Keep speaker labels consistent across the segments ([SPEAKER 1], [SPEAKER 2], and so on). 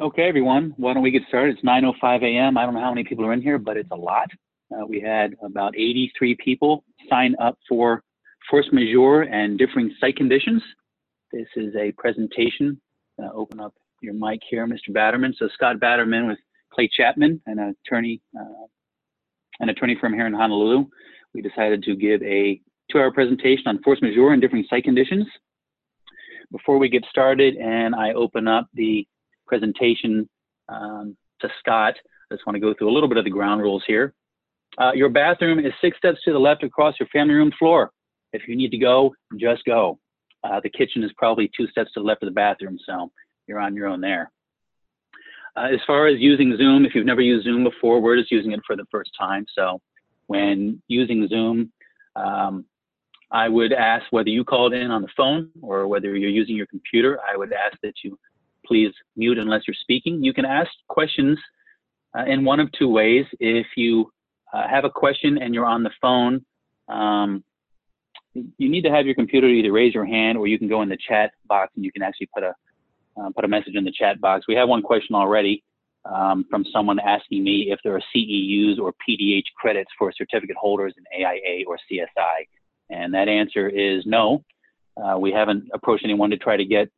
[SPEAKER 1] Okay, everyone, why don't we get started? It's 9.05 a.m. I don't know how many people are in here, but it's a lot. Uh, we had about 83 people sign up for force majeure and differing site conditions. This is a presentation. Uh, open up your mic here, Mr. Batterman. So Scott Batterman with Clay Chapman, an attorney, uh, an attorney firm here in Honolulu. We decided to give a two-hour presentation on force majeure and differing site conditions. Before we get started and I open up the presentation um, to Scott. I just want to go through a little bit of the ground rules here. Uh, your bathroom is six steps to the left across your family room floor. If you need to go, just go. Uh, the kitchen is probably two steps to the left of the bathroom, so you're on your own there. Uh, as far as using Zoom, if you've never used Zoom before, we're just using it for the first time. So when using Zoom, um, I would ask whether you called in on the phone or whether you're using your computer, I would ask that you please mute unless you're speaking. You can ask questions uh, in one of two ways. If you uh, have a question and you're on the phone, um, you need to have your computer either raise your hand or you can go in the chat box and you can actually put a uh, put a message in the chat box. We have one question already um, from someone asking me if there are CEUs or PDH credits for certificate holders in AIA or CSI, and that answer is no. Uh, we haven't approached anyone to try to get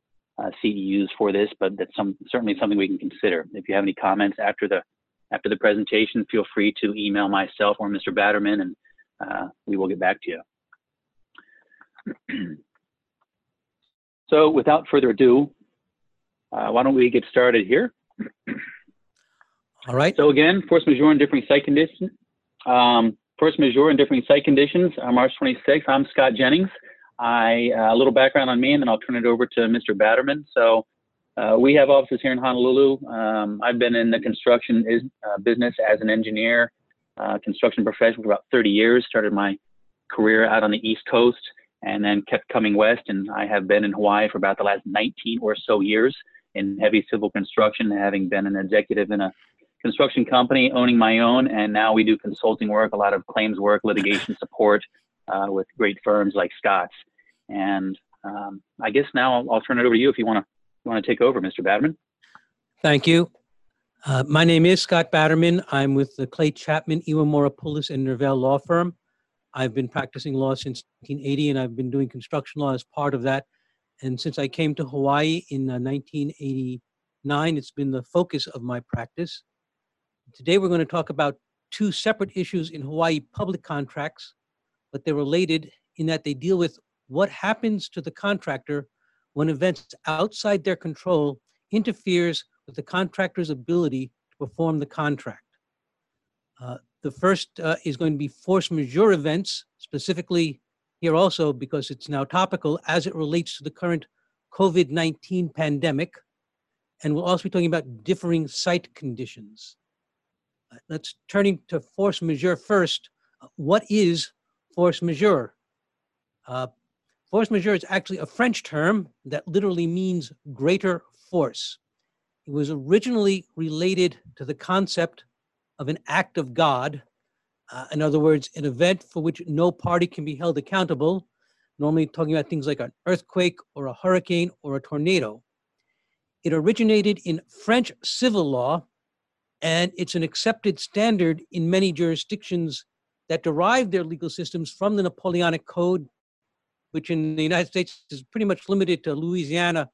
[SPEAKER 1] uh, CEUs for this, but that's some, certainly something we can consider. If you have any comments after the after the presentation, feel free to email myself or Mr. Batterman, and uh, we will get back to you. so without further ado, uh, why don't we get started here?
[SPEAKER 2] All right.
[SPEAKER 1] So again, force majeure and differing site conditions. Um, force majeure and differing site conditions on March 26th. I'm Scott Jennings. I uh, a little background on me, and then I'll turn it over to Mr. Batterman. So uh, we have offices here in Honolulu. Um, I've been in the construction is, uh, business as an engineer, construction professional for about 30 years. Started my career out on the East Coast, and then kept coming west. And I have been in Hawaii for about the last 19 or so years in heavy civil construction, having been an executive in a construction company, owning my own, and now we do consulting work, a lot of claims work, litigation support uh, with great firms like Scott's. And um, I guess now I'll, I'll, turn it over to you if you want to want to take over, Mr. Batterman.
[SPEAKER 2] Thank you. Uh, my name is Scott Batterman. I'm with the Clay Chapman, Iwamura Pulice, and Nervell law firm. I've been practicing law since 1980, and I've been doing construction law as part of that. And since I came to Hawaii in uh, 1989, it's been the focus of my practice. Today, we're going to talk about two separate issues in Hawaii public contracts, but they're related in that they deal with what happens to the contractor when events outside their control interferes with the contractor's ability to perform the contract. Uh, the first uh, is going to be force majeure events, specifically here also because it's now topical as it relates to the current COVID 19 pandemic. And we'll also be talking about differing site conditions. Uh, let's turning to force majeure first. What is force majeure? Force majeure is actually a French term that literally means greater force. It was originally related to the concept of an act of God. Uh, in other words, an event for which no party can be held accountable, normally talking about things like an earthquake or a hurricane or a tornado. It originated in French civil law, and it's an accepted standard in many jurisdictions that derive their legal systems from the Napoleonic Code which in the United States is pretty much limited to Louisiana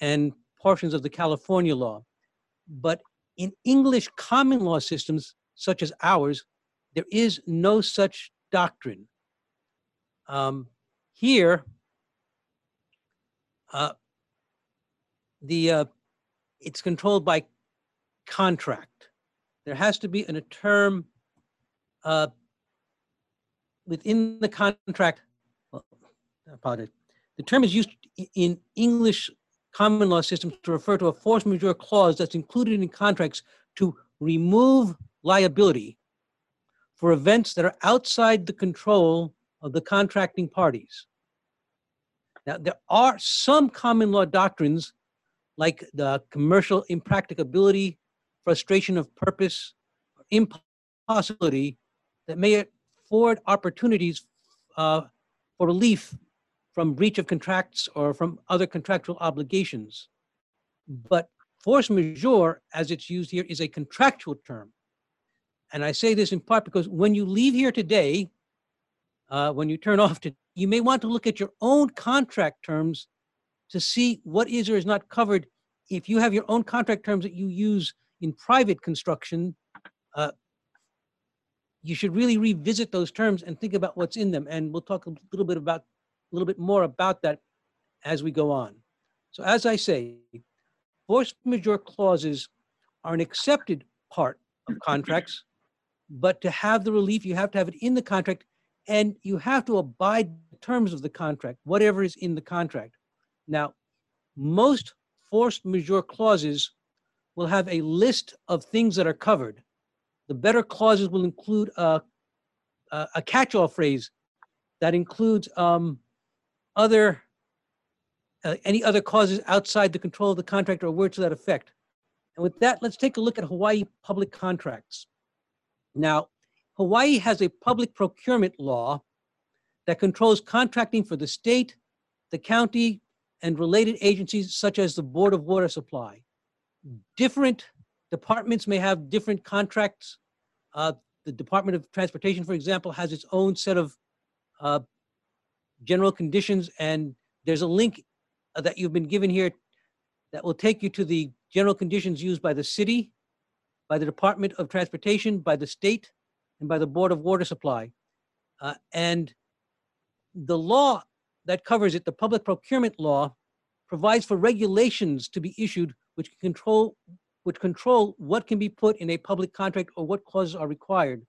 [SPEAKER 2] and portions of the California law. But in English common law systems, such as ours, there is no such doctrine. Um, here, uh, the uh, it's controlled by contract. There has to be an, a term uh, within the contract apologize. The term is used in English common law systems to refer to a force majeure clause that's included in contracts to remove liability for events that are outside the control of the contracting parties. Now, there are some common law doctrines like the commercial impracticability, frustration of purpose, impossibility that may afford opportunities uh, for relief from breach of contracts or from other contractual obligations. But force majeure, as it's used here, is a contractual term. And I say this in part because when you leave here today, uh, when you turn off to, you may want to look at your own contract terms to see what is or is not covered. If you have your own contract terms that you use in private construction, uh, you should really revisit those terms and think about what's in them. And we'll talk a little bit about, a little bit more about that as we go on. So as I say, force majeure clauses are an accepted part of contracts, but to have the relief, you have to have it in the contract and you have to abide the terms of the contract, whatever is in the contract. Now, most force majeure clauses will have a list of things that are covered. The better clauses will include a, a, catch-all phrase that includes um, other uh, any other causes outside the control of the contractor or words to that effect. And with that, let's take a look at Hawaii public contracts. Now, Hawaii has a public procurement law that controls contracting for the state, the county, and related agencies such as the Board of Water Supply. Different departments may have different contracts. Uh, the Department of Transportation, for example, has its own set of uh, general conditions, and there's a link uh, that you've been given here that will take you to the general conditions used by the city, by the Department of Transportation, by the state, and by the Board of Water Supply. Uh, and the law that covers it, the public procurement law, provides for regulations to be issued which control which control what can be put in a public contract or what clauses are required.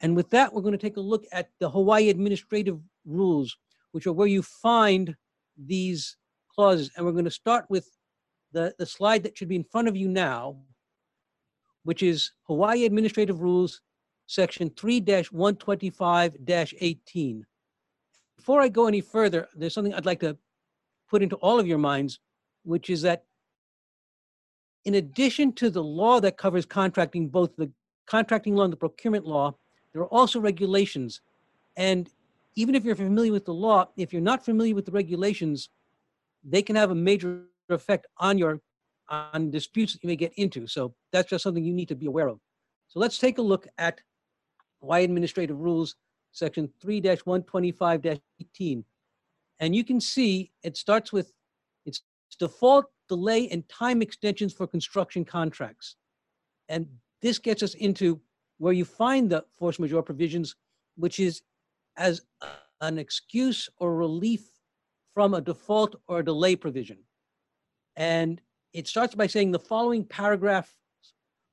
[SPEAKER 2] And with that, we're going to take a look at the Hawaii administrative rules, which are where you find these clauses. And we're going to start with the, the slide that should be in front of you now, which is Hawaii Administrative Rules, Section 3-125-18. Before I go any further, there's something I'd like to put into all of your minds, which is that in addition to the law that covers contracting, both the contracting law and the procurement law, there are also regulations. And even if you're familiar with the law, if you're not familiar with the regulations, they can have a major effect on your on disputes that you may get into. So that's just something you need to be aware of. So let's take a look at Hawaii Administrative Rules, Section 3-125-18. And you can see it starts with its default delay and time extensions for construction contracts. And this gets us into where you find the force majeure provisions, which is as an excuse or relief from a default or a delay provision. And it starts by saying the following paragraph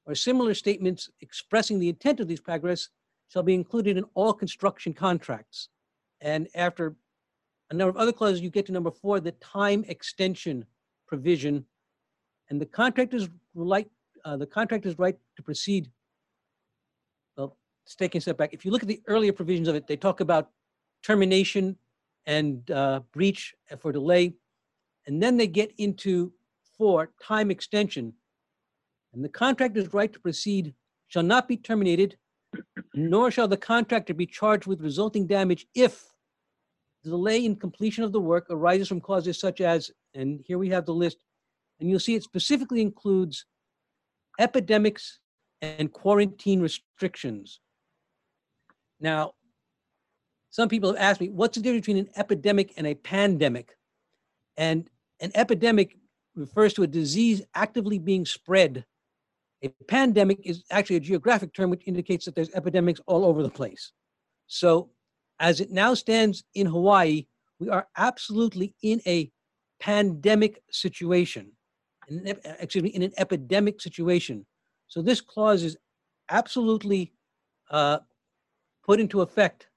[SPEAKER 2] or similar statements expressing the intent of these paragraphs shall be included in all construction contracts. And after a number of other clauses, you get to number four, the time extension provision. And the contractor's right, uh, the contractor's right to proceed. Let's a step back. If you look at the earlier provisions of it, they talk about termination and uh, breach for delay. And then they get into four, time extension. And the contractor's right to proceed shall not be terminated, nor shall the contractor be charged with resulting damage if the delay in completion of the work arises from causes such as, and here we have the list, and you'll see it specifically includes epidemics and quarantine restrictions. Now, some people have asked me, what's the difference between an epidemic and a pandemic? And an epidemic refers to a disease actively being spread. A pandemic is actually a geographic term which indicates that there's epidemics all over the place. So as it now stands in Hawaii, we are absolutely in a pandemic situation, an, excuse me, in an epidemic situation. So this clause is absolutely uh, put into effect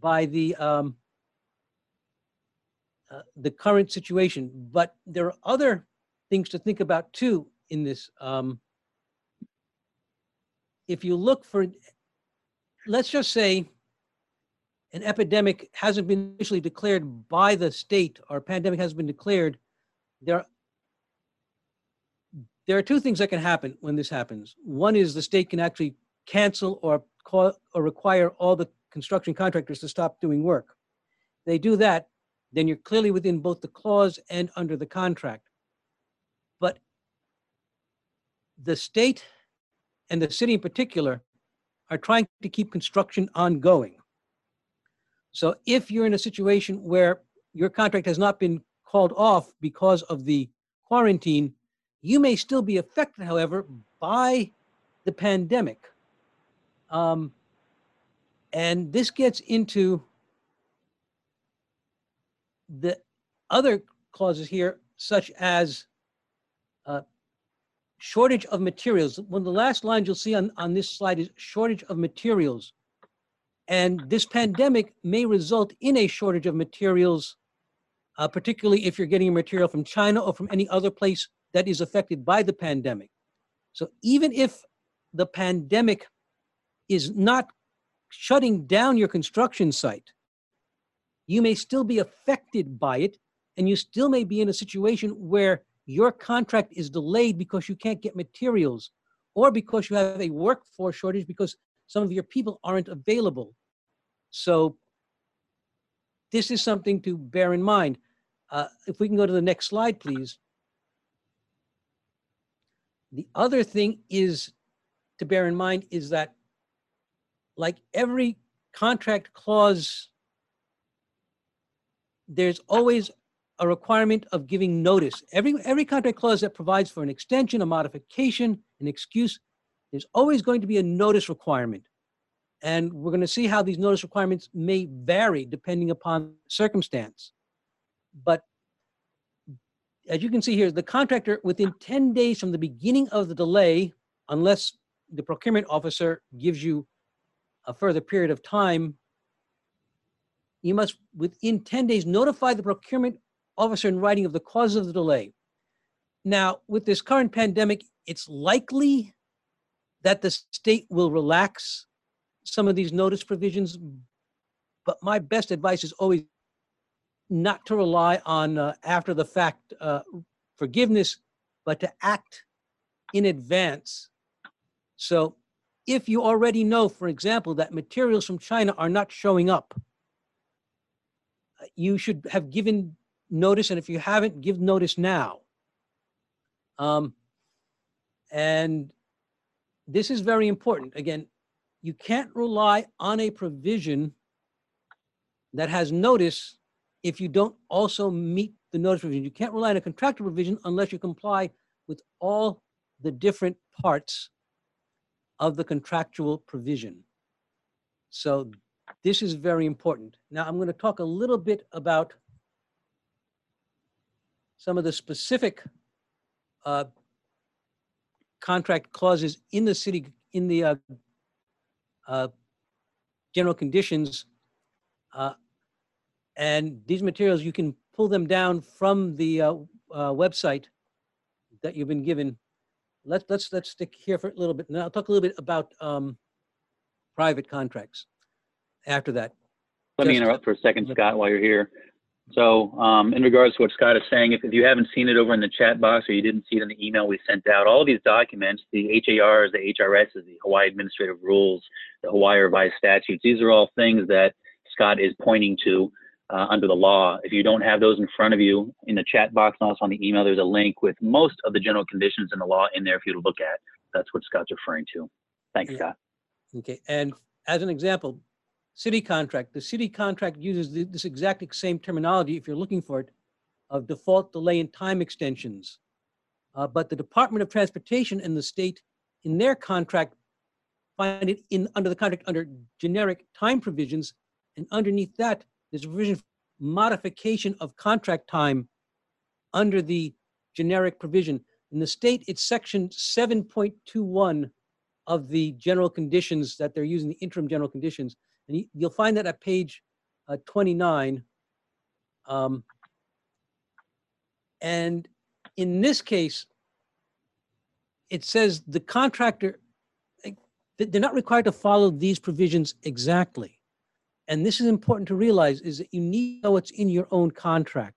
[SPEAKER 2] by the um, uh, the current situation. But there are other things to think about too in this. Um, if you look for, let's just say, an epidemic hasn't been officially declared by the state or pandemic has been declared, there there are two things that can happen when this happens. One is the state can actually cancel or call or require all the construction contractors to stop doing work. They do that, then you're clearly within both the clause and under the contract. But the state and the city in particular are trying to keep construction ongoing. So if you're in a situation where your contract has not been called off because of the quarantine, you may still be affected, however, by the pandemic. Um, and this gets into the other clauses here, such as uh, shortage of materials. One of the last lines you'll see on, on this slide is shortage of materials. And this pandemic may result in a shortage of materials, uh, particularly if you're getting material from China or from any other place that is affected by the pandemic. So even if the pandemic is not shutting down your construction site, you may still be affected by it, and you still may be in a situation where your contract is delayed because you can't get materials or because you have a workforce shortage because some of your people aren't available. So this is something to bear in mind. Uh, if we can go to the next slide, please. The other thing is to bear in mind is that like every contract clause, there's always a requirement of giving notice. Every, every contract clause that provides for an extension, a modification, an excuse, there's always going to be a notice requirement. And we're going to see how these notice requirements may vary depending upon circumstance. But as you can see here, the contractor within 10 days from the beginning of the delay, unless the procurement officer gives you a further period of time, you must, within 10 days, notify the procurement officer in writing of the cause of the delay. Now, with this current pandemic, it's likely that the state will relax some of these notice provisions, but my best advice is always not to rely on uh, after the fact uh, forgiveness, but to act in advance. So if you already know, for example, that materials from China are not showing up, you should have given notice, and if you haven't, give notice now. Um, and this is very important. Again, you can't rely on a provision that has notice if you don't also meet the notice provision. You can't rely on a contractual provision unless you comply with all the different parts of the contractual provision. So this is very important. Now I'm going to talk a little bit about some of the specific uh, contract clauses in the city, in the uh, uh, general conditions. Uh, and these materials, you can pull them down from the uh, uh, website that you've been given let's let's let's stick here for a little bit. Now I'll talk a little bit about um, private contracts after that.
[SPEAKER 1] Let me
[SPEAKER 2] Just-
[SPEAKER 1] interrupt for a second, Scott, while you're here. So, um, in regards to what Scott is saying, if, if you haven't seen it over in the chat box or you didn't see it in the email we sent out, all these documents, the HARs, the HRSs, the Hawaii Administrative Rules, the Hawaii Revised Statutes, these are all things that Scott is pointing to uh, under the law. If you don't have those in front of you in the chat box and also on the email, there's a link with most of the general conditions in the law in there for you to look at. That's what Scott's referring to. Thanks,
[SPEAKER 2] Yeah.
[SPEAKER 1] Scott.
[SPEAKER 2] Okay, and as an example, city contract, the city contract uses thi- this exact same terminology, if you're looking for it, of default delay and time extensions. Uh, but the Department of Transportation and the state, in their contract, find it in, under the contract, under generic time provisions, and underneath that, there's a provision, modification of contract time under the generic provision. In the state, it's section seven point two one of the general conditions that they're using, the interim general conditions. And you, you'll find that at page uh, 29. Um, and in this case, it says the contractor, they're not required to follow these provisions exactly. And this is important to realize is that you need to know what's in your own contract.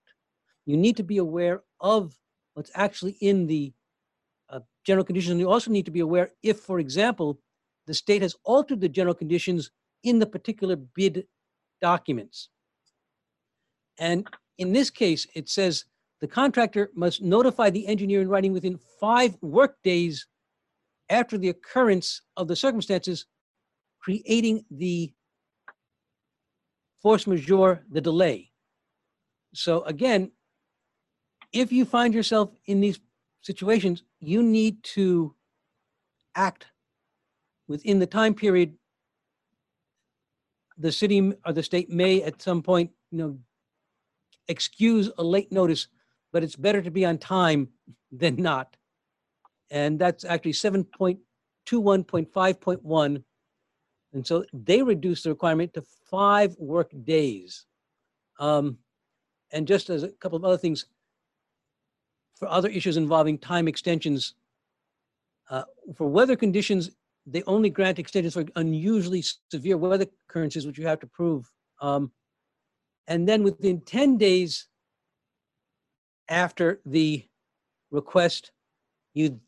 [SPEAKER 2] You need to be aware of what's actually in the uh, general conditions. And you also need to be aware if, for example, the state has altered the general conditions in the particular bid documents. And in this case, it says the contractor must notify the engineer in writing within five workdays after the occurrence of the circumstances creating the force majeure, the delay. So again, if you find yourself in these situations, you need to act within the time period the city or the state may at some point, you know, excuse a late notice, but it's better to be on time than not. And that's actually 7.21.5.1 and so they reduced the requirement to five work days. Um, and just as a couple of other things, for other issues involving time extensions, uh, for weather conditions, they only grant extensions for unusually severe weather occurrences, which you have to prove. Um, and then within 10 days after the request, you,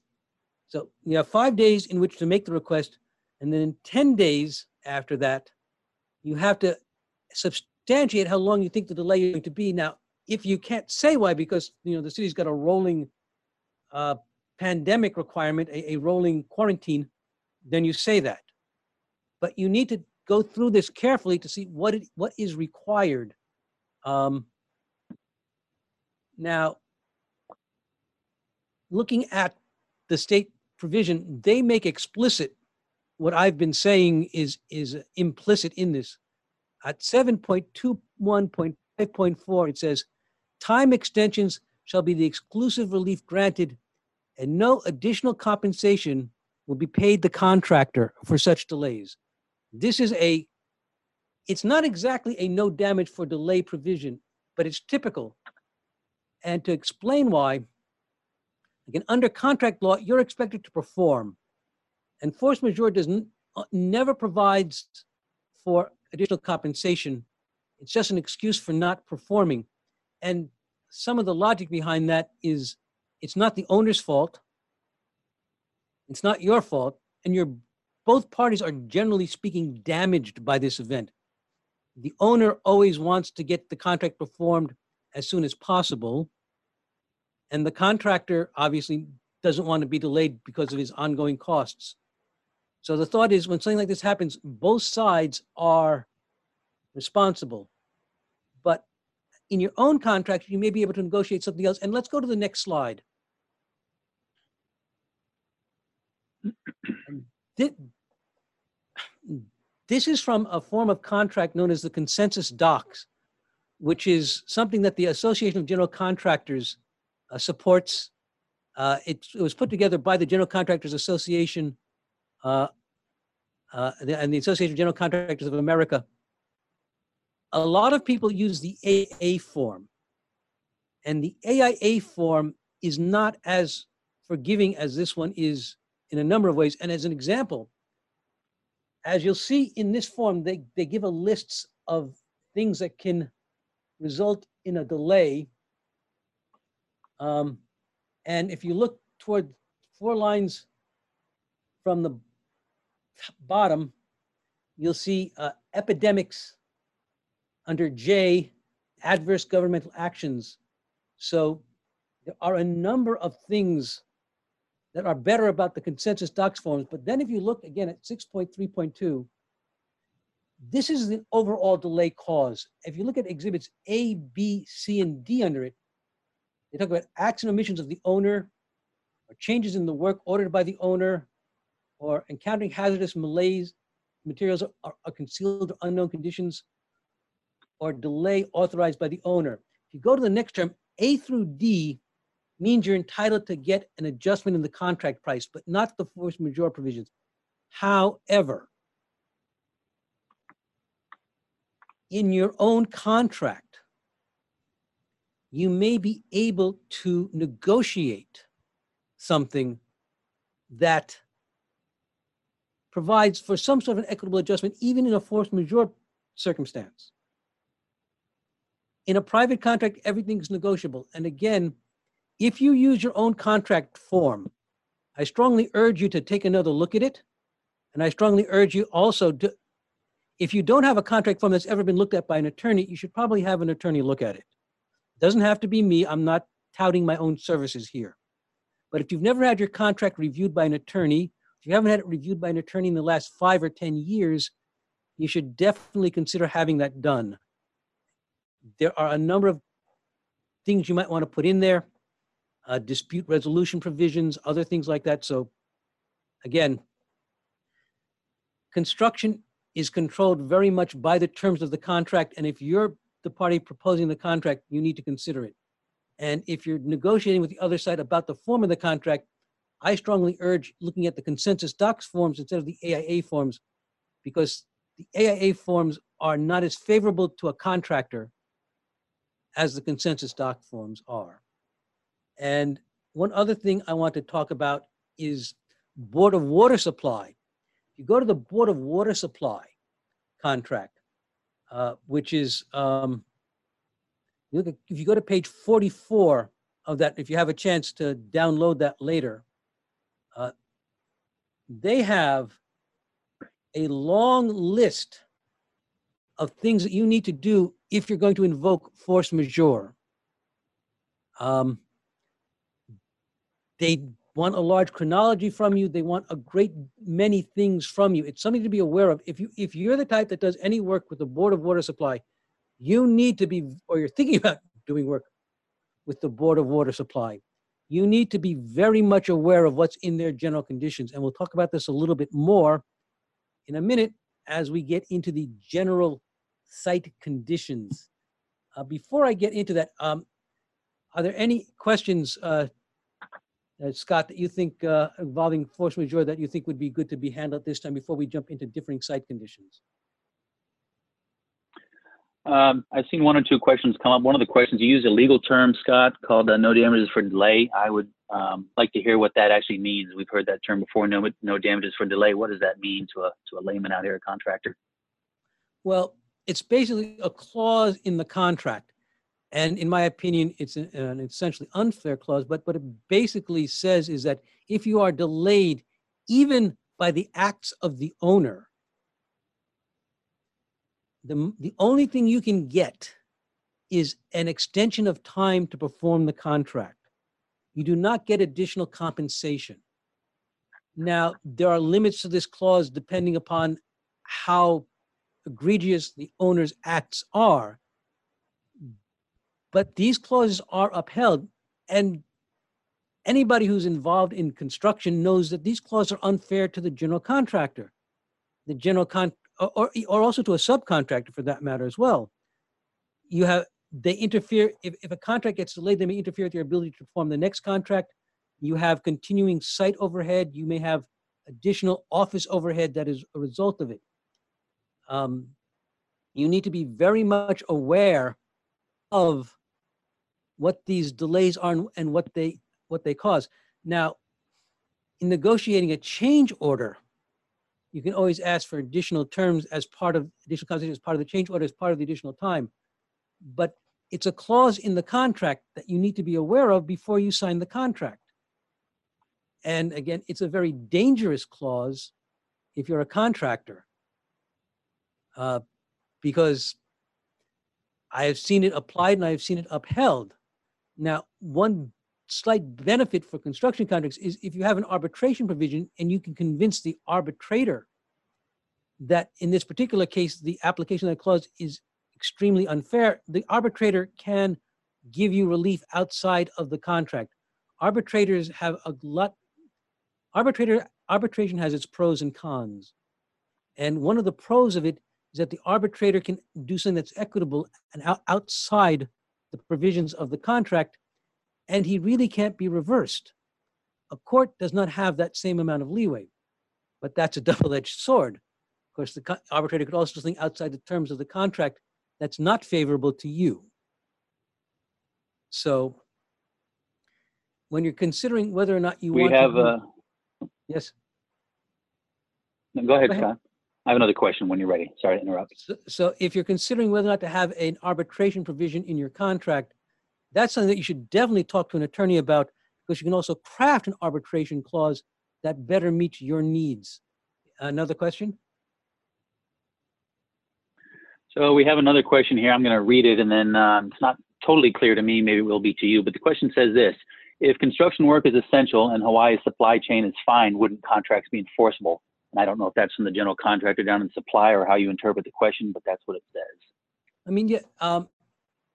[SPEAKER 2] so you have five days in which to make the request, and then 10 days after that, you have to substantiate how long you think the delay is going to be. Now, if you can't say why, because, you know, the city's got a rolling uh, pandemic requirement, a, a rolling quarantine, then you say that. But you need to go through this carefully to see what it, what is required. Um, now, looking at the state provision, they make explicit what I've been saying is is implicit in this. At 7.21.5.4, it says, time extensions shall be the exclusive relief granted and no additional compensation will be paid the contractor for such delays. This is a, it's not exactly a no damage for delay provision, but it's typical. And to explain why, again, under contract law, you're expected to perform. And force majeure does uh, never provides for additional compensation. It's just an excuse for not performing. And some of the logic behind that is it's not the owner's fault. It's not your fault. And you're both parties are generally speaking damaged by this event. The owner always wants to get the contract performed as soon as possible. And the contractor obviously doesn't want to be delayed because of his ongoing costs. So the thought is when something like this happens, both sides are responsible. But in your own contract, you may be able to negotiate something else. And let's go to the next slide. This is from a form of contract known as the consensus docs, which is something that the Association of General Contractors uh, supports. Uh, It it was put together by the General Contractors Association and the Association of General Contractors of America. A lot of people use the AIA form. And the AIA form is not as forgiving as this one is in a number of ways. And as an example, as you'll see in this form, they, they give a lists of things that can result in a delay. Um, and if you look toward four lines from the bottom, you'll see uh, epidemics under J, adverse governmental actions. So there are a number of things that are better about the consensus docs forms. But then if you look again at 6.3.2, this is the overall delay cause. If you look at exhibits A, B, C, and D under it, they talk about acts and omissions of the owner, or changes in the work ordered by the owner, or encountering hazardous malaise materials or concealed or unknown conditions, or delay authorized by the owner. If you go to the next term, A through D means you're entitled to get an adjustment in the contract price, but not the force majeure provisions. However, in your own contract, you may be able to negotiate something that provides for some sort of an equitable adjustment, even in a force majeure circumstance. In a private contract, everything's negotiable. And again, if you use your own contract form, I strongly urge you to take another look at it. And I strongly urge you also to, if you don't have a contract form that's ever been looked at by an attorney, you should probably have an attorney look at it. Doesn't have to be me. I'm not touting my own services here. But if you've never had your contract reviewed by an attorney, If you haven't had it reviewed by an attorney in the last five or 10 years, you should definitely consider having that done. There are a number of things you might want to put in there, uh, dispute resolution provisions, other things like that. So again, construction is controlled very much by the terms of the contract. And if you're the party proposing the contract, you need to consider it. And if you're negotiating with the other side about the form of the contract, I strongly urge looking at the consensus docs forms instead of the AIA forms because the AIA forms are not as favorable to a contractor as the consensus doc forms are. And one other thing I want to talk about is Board of Water Supply. If you go to the Board of Water Supply contract, uh, which is, um, you at, if you go to page 44 of that, if you have a chance to download that later, they have a long list of things that you need to do if you're going to invoke force majeure. Um, they want a large chronology from you. They want a great many things from you. It's something to be aware of. If you if you're the type that does any work with the Board of Water Supply, you need to be, or you're thinking about doing work with the Board of Water Supply. You need to be very much aware of what's in their general conditions. And we'll talk about this a little bit more in a minute as we get into the general site conditions. Uh, before I get into that, um, are there any questions, uh, uh, Scott, that you think uh, involving force majeure that you think would be good to be handled this time before we jump into differing site conditions?
[SPEAKER 1] Um, I've seen one or two questions come up. One of the questions, you use a legal term, Scott, called uh, no damages for delay. I would um, like to hear what that actually means. We've heard that term before, no, no damages for delay. What does that mean to a, to a layman out here, a contractor?
[SPEAKER 2] Well, it's basically a clause in the contract. And in my opinion, it's an, an essentially unfair clause, but what it basically says is that if you are delayed even by the acts of the owner, the, the only thing you can get is an extension of time to perform the contract. You do not get additional compensation. Now, there are limits to this clause depending upon how egregious the owner's acts are. But these clauses are upheld, and anybody who's involved in construction knows that these clauses are unfair to the general contractor. The general con or, or also to a subcontractor for that matter as well. You have, they interfere, if, if a contract gets delayed, they may interfere with your ability to perform the next contract. You have continuing site overhead. You may have additional office overhead that is a result of it. Um, you need to be very much aware of what these delays are and what they what they cause. Now, in negotiating a change order, you can always ask for additional terms as part of additional compensation as part of the change order as part of the additional time. But it's a clause in the contract that you need to be aware of before you sign the contract. And again, it's a very dangerous clause if you're a contractor uh, because I have seen it applied and I have seen it upheld. Now, one slight benefit for construction contracts is if you have an arbitration provision and you can convince the arbitrator that in this particular case, the application of that clause is extremely unfair, the arbitrator can give you relief outside of the contract. Arbitrators have a lot, arbitrator, arbitration has its pros and cons. And one of the pros of it is that the arbitrator can do something that's equitable and out, outside the provisions of the contract and he really can't be reversed. A court does not have that same amount of leeway, but that's a double-edged sword. Of course, the arbitrator could also do something outside the terms of the contract that's not favorable to you. So when you're considering whether or not you
[SPEAKER 1] We
[SPEAKER 2] want
[SPEAKER 1] have,
[SPEAKER 2] to,
[SPEAKER 1] uh,
[SPEAKER 2] yes.
[SPEAKER 1] no, go ahead,
[SPEAKER 2] Go ahead.
[SPEAKER 1] Scott. I have another question when you're ready. Sorry to interrupt.
[SPEAKER 2] So, so if you're considering whether or not to have an arbitration provision in your contract, that's something that you should definitely talk to an attorney about because you can also craft an arbitration clause that better meets your needs. Another question?
[SPEAKER 1] So we have another question here. I'm going to read it and then um, it's not totally clear to me. Maybe it will be to you. But the question says this if construction work is essential and Hawaii's supply chain is fine, wouldn't contracts be enforceable? And I don't know if that's from the general contractor down in supply or how you interpret the question, but that's what it says.
[SPEAKER 2] I mean, yeah, um,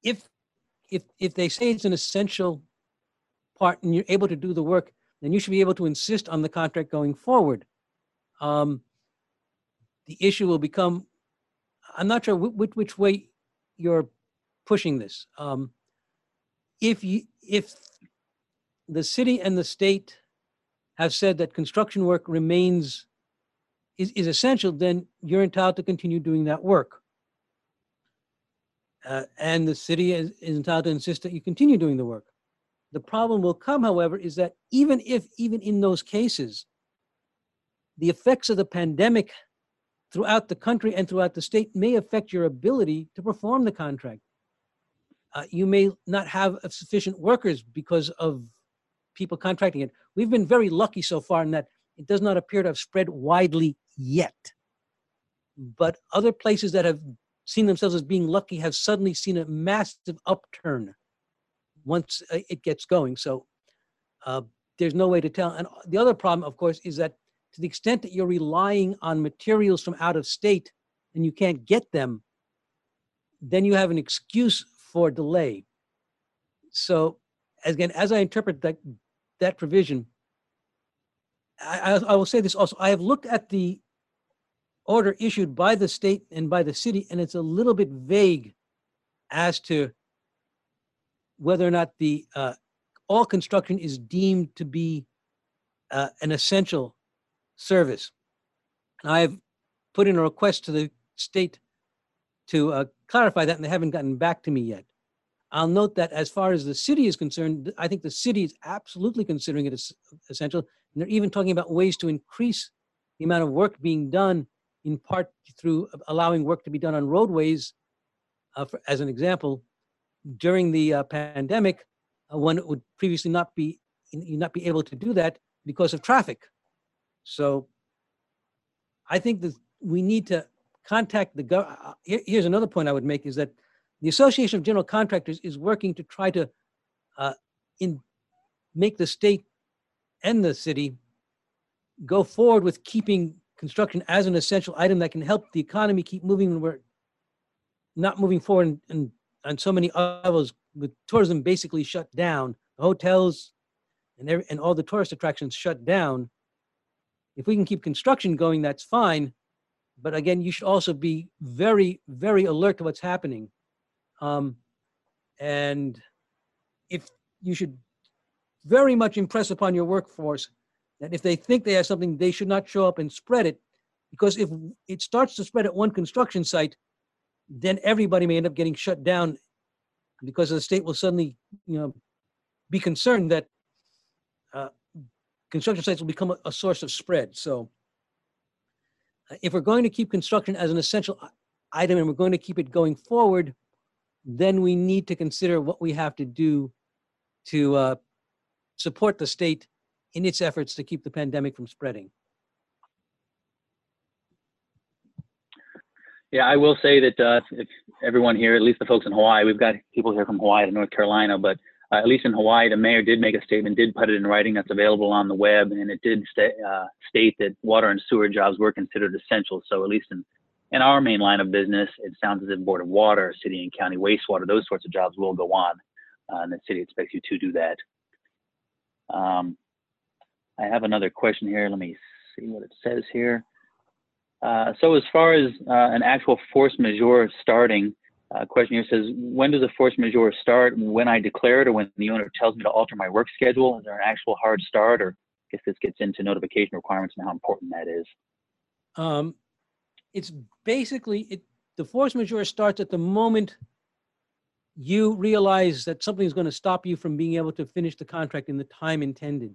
[SPEAKER 2] if, if, if they say it's an essential part and you're able to do the work, then you should be able to insist on the contract going forward. Um, the issue will become, I'm not sure which, which way you're pushing this. Um, if you, if the city and the state have said that construction work remains, is, is essential, then you're entitled to continue doing that work. Uh, and the city is, is entitled to insist that you continue doing the work. The problem will come, however, is that even if, even in those cases, the effects of the pandemic throughout the country and throughout the state may affect your ability to perform the contract. Uh, you may not have sufficient workers because of people contracting it. We've been very lucky so far in that it does not appear to have spread widely yet. But other places that have seen themselves as being lucky have suddenly seen a massive upturn once uh, it gets going. So uh, there's no way to tell. And the other problem, of course, is that to the extent that you're relying on materials from out of state and you can't get them, then you have an excuse for delay. So again, as I interpret that, that provision, I, I, I will say this also, I have looked at the order issued by the state and by the city, and it's a little bit vague as to whether or not the, uh, all construction is deemed to be uh, an essential service. And I've put in a request to the state to uh, clarify that, and they haven't gotten back to me yet. I'll note that as far as the city is concerned, I think the city is absolutely considering it as essential. And they're even talking about ways to increase the amount of work being done in part through allowing work to be done on roadways. Uh, for, as an example, during the uh, pandemic, uh, one would previously not be not be able to do that because of traffic. So I think that we need to contact the gov. Here's another point I would make is that the Association of General Contractors is working to try to uh, in make the state and the city go forward with keeping construction as an essential item that can help the economy keep moving when we're not moving forward and, on so many levels with tourism basically shut down, hotels and every, and all the tourist attractions shut down. If we can keep construction going, that's fine. But again, you should also be very, very alert to what's happening. Um, and if you should very much impress upon your workforce that if they think they have something, they should not show up and spread it. Because if it starts to spread at one construction site, then everybody may end up getting shut down because the state will suddenly, you know, be concerned that uh, construction sites will become a, a source of spread. So uh, if we're going to keep construction as an essential item and we're going to keep it going forward, then we need to consider what we have to do to uh, support the state in its efforts to keep the pandemic from spreading.
[SPEAKER 1] Yeah, I will say that uh, if everyone here, at least the folks in Hawaii, we've got people here from Hawaii to North Carolina, but uh, at least in Hawaii, the mayor did make a statement, did put it in writing that's available on the web, and it did uh, state that water and sewer jobs were considered essential. So at least in, in our main line of business, it sounds as if Board of Water, city and county wastewater, those sorts of jobs will go on, uh, and the city expects you to do that. Um, I have another question here. Let me see what it says here. Uh, so as far as uh, an actual force majeure starting, uh, question here says, when does a force majeure start? When I declare it or when the owner tells me to alter my work schedule? Is there an actual hard start or I guess this gets into notification requirements and how important that is?
[SPEAKER 2] Um, it's basically, it, the force majeure starts at the moment you realize that something is going to stop you from being able to finish the contract in the time intended.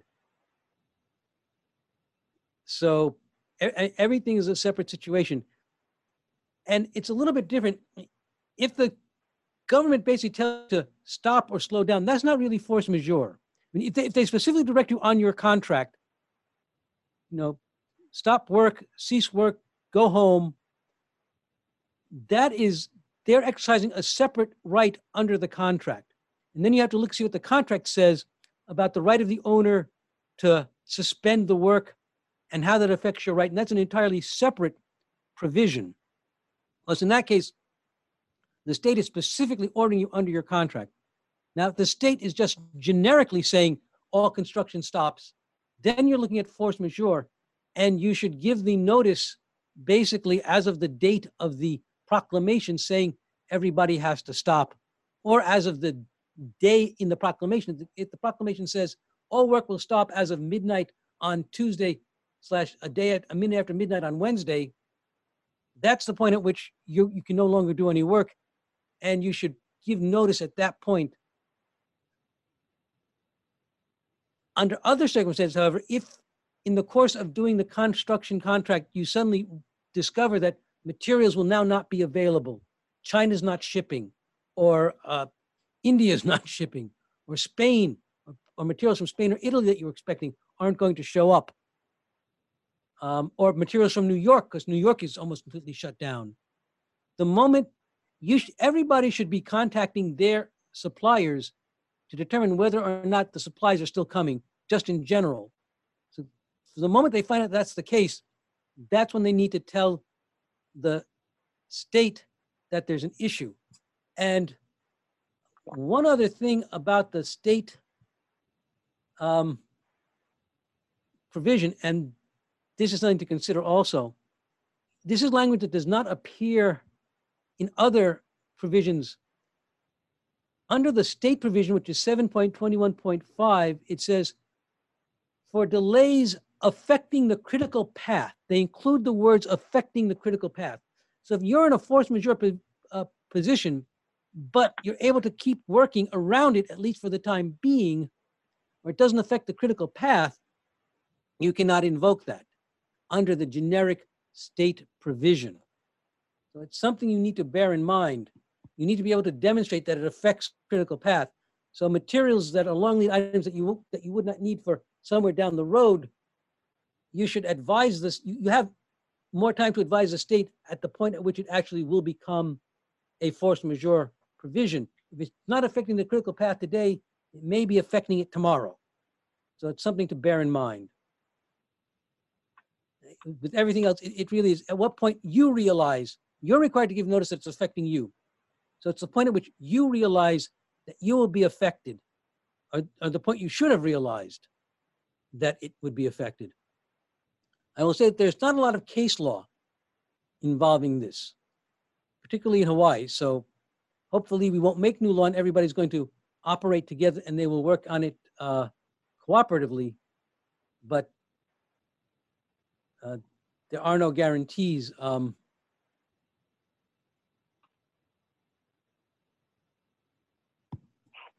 [SPEAKER 2] So everything is a separate situation. And it's a little bit different if the government basically tells you to stop or slow down, that's not really force majeure. I mean, if they, if they specifically direct you on your contract, you know, stop work, cease work, go home, that is, they're exercising a separate right under the contract. And then you have to look see what the contract says about the right of the owner to suspend the work and how that affects your right. And that's an entirely separate provision. Plus, in that case, the state is specifically ordering you under your contract. Now, if the state is just generically saying all construction stops, then you're looking at force majeure, and you should give the notice basically as of the date of the proclamation saying everybody has to stop, or as of the day in the proclamation. If the proclamation says all work will stop as of midnight on Tuesday slash a day at a minute after midnight on Wednesday, that's the point at which you, you can no longer do any work. And you should give notice at that point. Under other circumstances, however, if in the course of doing the construction contract, you suddenly discover that materials will now not be available, China's not shipping, or uh, India's not shipping, or Spain, or, or, materials from Spain or Italy that you were expecting aren't going to show up, um, or materials from New York, because New York is almost completely shut down. The moment you, sh- everybody should be contacting their suppliers to determine whether or not the supplies are still coming, just in general. So, the moment they find out that's the case, that's when they need to tell the state that there's an issue. And one other thing about the state um, provision, and this is something to consider also. This is language that does not appear in other provisions. Under the state provision, which is 7.21.5, it says, for delays affecting the critical path, they include the words affecting the critical path. So if you're in a force majeure uh, position, but you're able to keep working around it, at least for the time being, or it doesn't affect the critical path, you cannot invoke that under the generic state provision. So it's something you need to bear in mind. You need to be able to demonstrate that it affects critical path. So materials that are long lead items that you that you would not need for somewhere down the road, you should advise this. You, you have more time to advise the state at the point at which it actually will become a force majeure provision. If it's not affecting the critical path today, it may be affecting it tomorrow. So it's something to bear in mind. With everything else, it, it really is at what point you realize you're required to give notice that it's affecting you. So it's the point at which you realize that you will be affected, or, or the point you should have realized that it would be affected. I will say that there's not a lot of case law involving this, particularly in Hawaii. So hopefully we won't make new law and everybody's going to operate together and they will work on it uh, cooperatively. But uh, there are no guarantees. Um,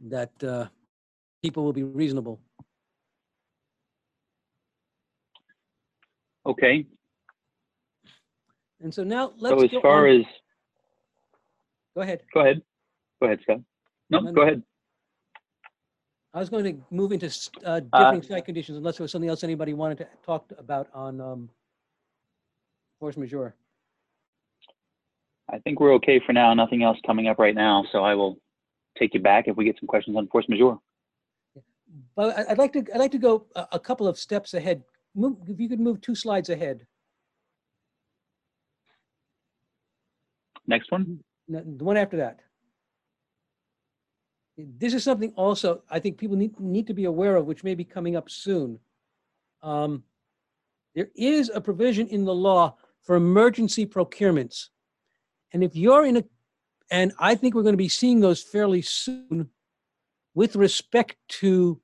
[SPEAKER 2] that uh, people will be reasonable.
[SPEAKER 1] Okay,
[SPEAKER 2] And so now let's
[SPEAKER 1] so as
[SPEAKER 2] go
[SPEAKER 1] far
[SPEAKER 2] on-
[SPEAKER 1] as,
[SPEAKER 2] Go ahead.
[SPEAKER 1] go ahead. Go ahead, Scott. No,
[SPEAKER 2] No,
[SPEAKER 1] go
[SPEAKER 2] no.
[SPEAKER 1] ahead.
[SPEAKER 2] I was going to move into uh,
[SPEAKER 1] Uh,
[SPEAKER 2] differing site conditions unless there was something else anybody wanted to talk about on um, force majeure.
[SPEAKER 1] I think we're okay for now. Nothing else coming up right now, so I will take you back if we get some questions on force majeure.
[SPEAKER 2] But I- I'd like to, I'd like to go a, a couple of steps ahead. Move, if you could move two slides ahead.
[SPEAKER 1] Next one?
[SPEAKER 2] The one after that. This is something also I think people need, need to be aware of, which may be coming up soon. Um, There is a provision in the law for emergency procurements. And if you're in a, and I think we're going to be seeing those fairly soon with respect to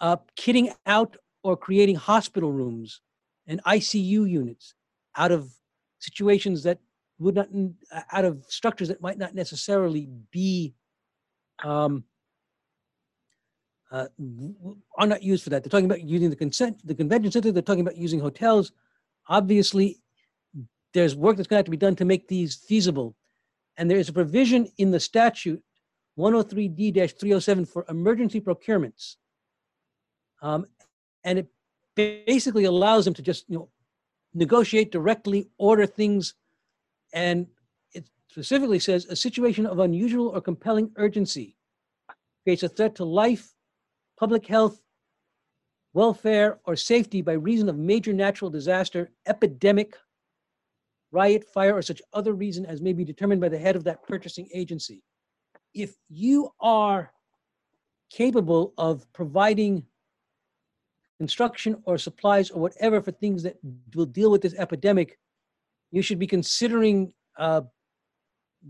[SPEAKER 2] uh, kitting out or creating hospital rooms and ICU units out of situations that would not, out of structures that might not necessarily be, um, uh, are not used for that. They're talking about using the consent, the convention center, they're talking about using hotels. Obviously, there's work that's gonna have to be done to make these feasible. And there is a provision in the statute, 103D-307 for emergency procurements. Um, and it basically allows them to just, you know, negotiate directly, order things and specifically says a situation of unusual or compelling urgency creates a threat to life public health, welfare, or safety by reason of major natural disaster, epidemic, riot, fire, or such other reason as may be determined by the head of that purchasing agency. If you are capable of providing construction or supplies or whatever for things that will deal with this epidemic, you should be considering uh,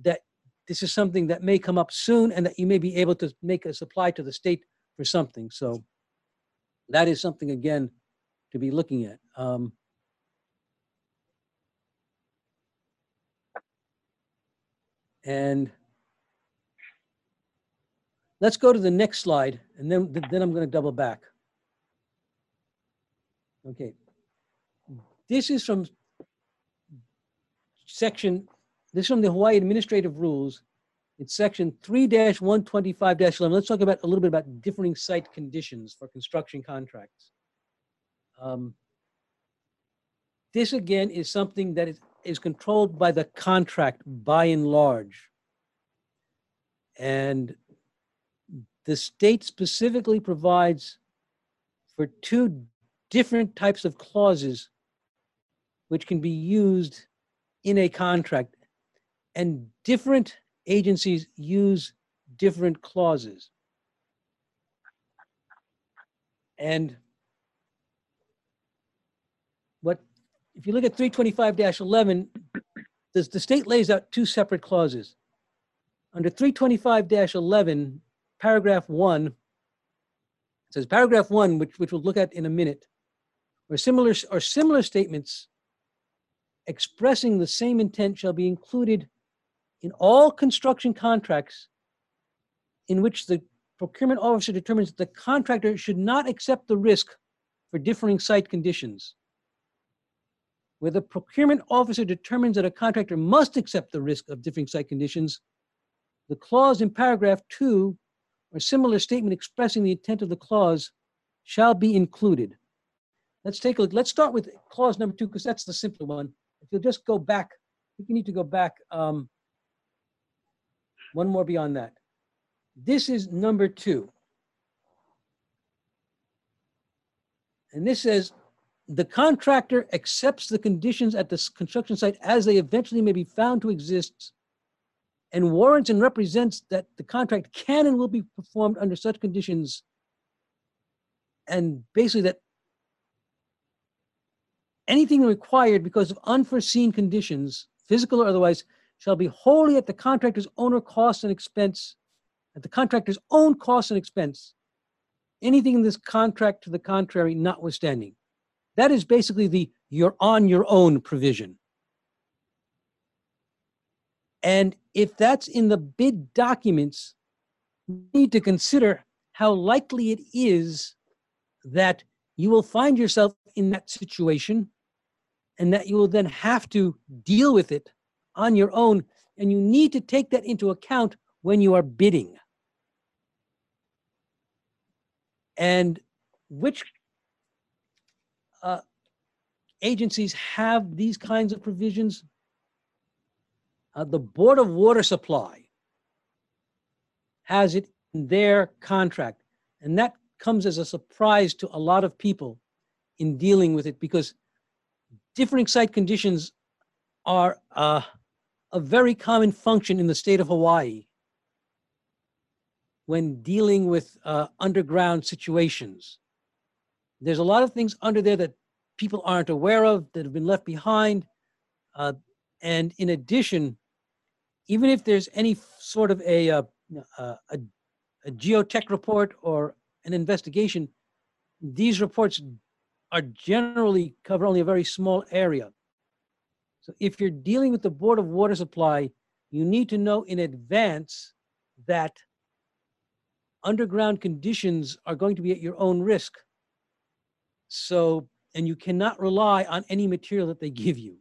[SPEAKER 2] that this is something that may come up soon and that you may be able to make a supply to the state for something. So that is something, again, to be looking at. Um, and let's go to the next slide, and then, then I'm going to double back. Okay. This is from section, this is from the Hawaii Administrative Rules. It's section three one twenty-five eleven. Let's talk about, a little bit about differing site conditions for construction contracts. Um, This again is something that is, is controlled by the contract by and large. And the state specifically provides for two different types of clauses which can be used in a contract. And different agencies use different clauses. And what, if you look at 325-11, the, state lays out two separate clauses. Under 325-11, paragraph one, it says paragraph one, which, which we'll look at in a minute, or similar, or similar statements expressing the same intent shall be included in all construction contracts in which the procurement officer determines that the contractor should not accept the risk for differing site conditions. Where the procurement officer determines that a contractor must accept the risk of differing site conditions, the clause in paragraph two or similar statement expressing the intent of the clause shall be included. Let's take a look. Let's start with clause number two because that's the simpler one. If you'll just go back, I think you need to go back um, one more beyond that. This is number two. And this says, the contractor accepts the conditions at the construction site as they eventually may be found to exist and warrants and represents that the contract can and will be performed under such conditions. And basically that anything required because of unforeseen conditions, physical or otherwise, shall be wholly at the contractor's owner cost and expense, at the contractor's own cost and expense. Anything in this contract to the contrary notwithstanding. That is basically the you're on your own provision. And if that's in the bid documents, you need to consider how likely it is that you will find yourself in that situation and that you will then have to deal with it on your own. And you need to take that into account when you are bidding. And which uh, agencies have these kinds of provisions? Uh, the Board of Water Supply has it in their contract. And that comes as a surprise to a lot of people in dealing with it because differing site conditions are uh, a very common function in the state of Hawaii when dealing with uh, underground situations. There's a lot of things under there that people aren't aware of that have been left behind. Uh, and in addition, even if there's any sort of a, uh, uh, a, a geotech report or an investigation, these reports are generally cover only a very small area. So if you're dealing with the Board of Water Supply, you need to know in advance that underground conditions are going to be at your own risk. So, and you cannot rely on any material that they give you.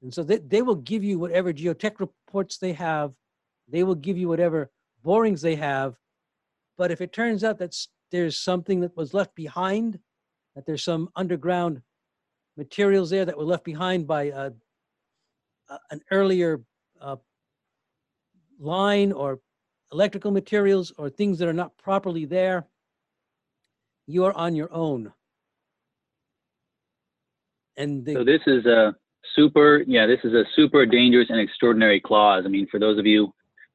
[SPEAKER 2] And so they, they will give you whatever geotech reports they have. They will give you whatever borings they have. But if it turns out that there's something that was left behind, that there's some underground materials there that were left behind by uh, an earlier uh, line or electrical materials or things that are not properly there, you are on your own. And the,
[SPEAKER 1] So this is a super, yeah, this is a super dangerous and extraordinary clause. I mean, for those of you,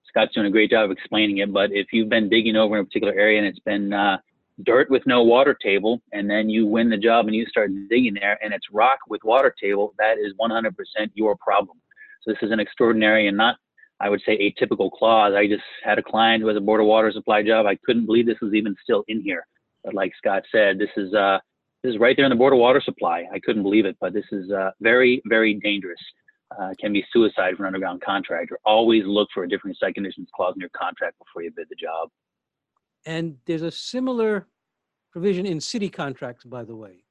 [SPEAKER 1] Scott's doing a great job of explaining it, but if you've been digging over in a particular area and it's been uh, dirt with no water table, and then you win the job and you start digging there and it's rock with water table, that is 100% your problem. So this is an extraordinary and not, I would say, atypical clause. I just had a client who has a board of water supply job. I couldn't believe this was even still in here. But like Scott said, this is uh, this is right there in the board of water supply. I couldn't believe it, but this is uh, very, very dangerous. Uh, can be suicide for an underground contractor. Always look for a different site conditions clause in your contract before you bid the job.
[SPEAKER 2] And there's a similar provision in city contracts, by the way.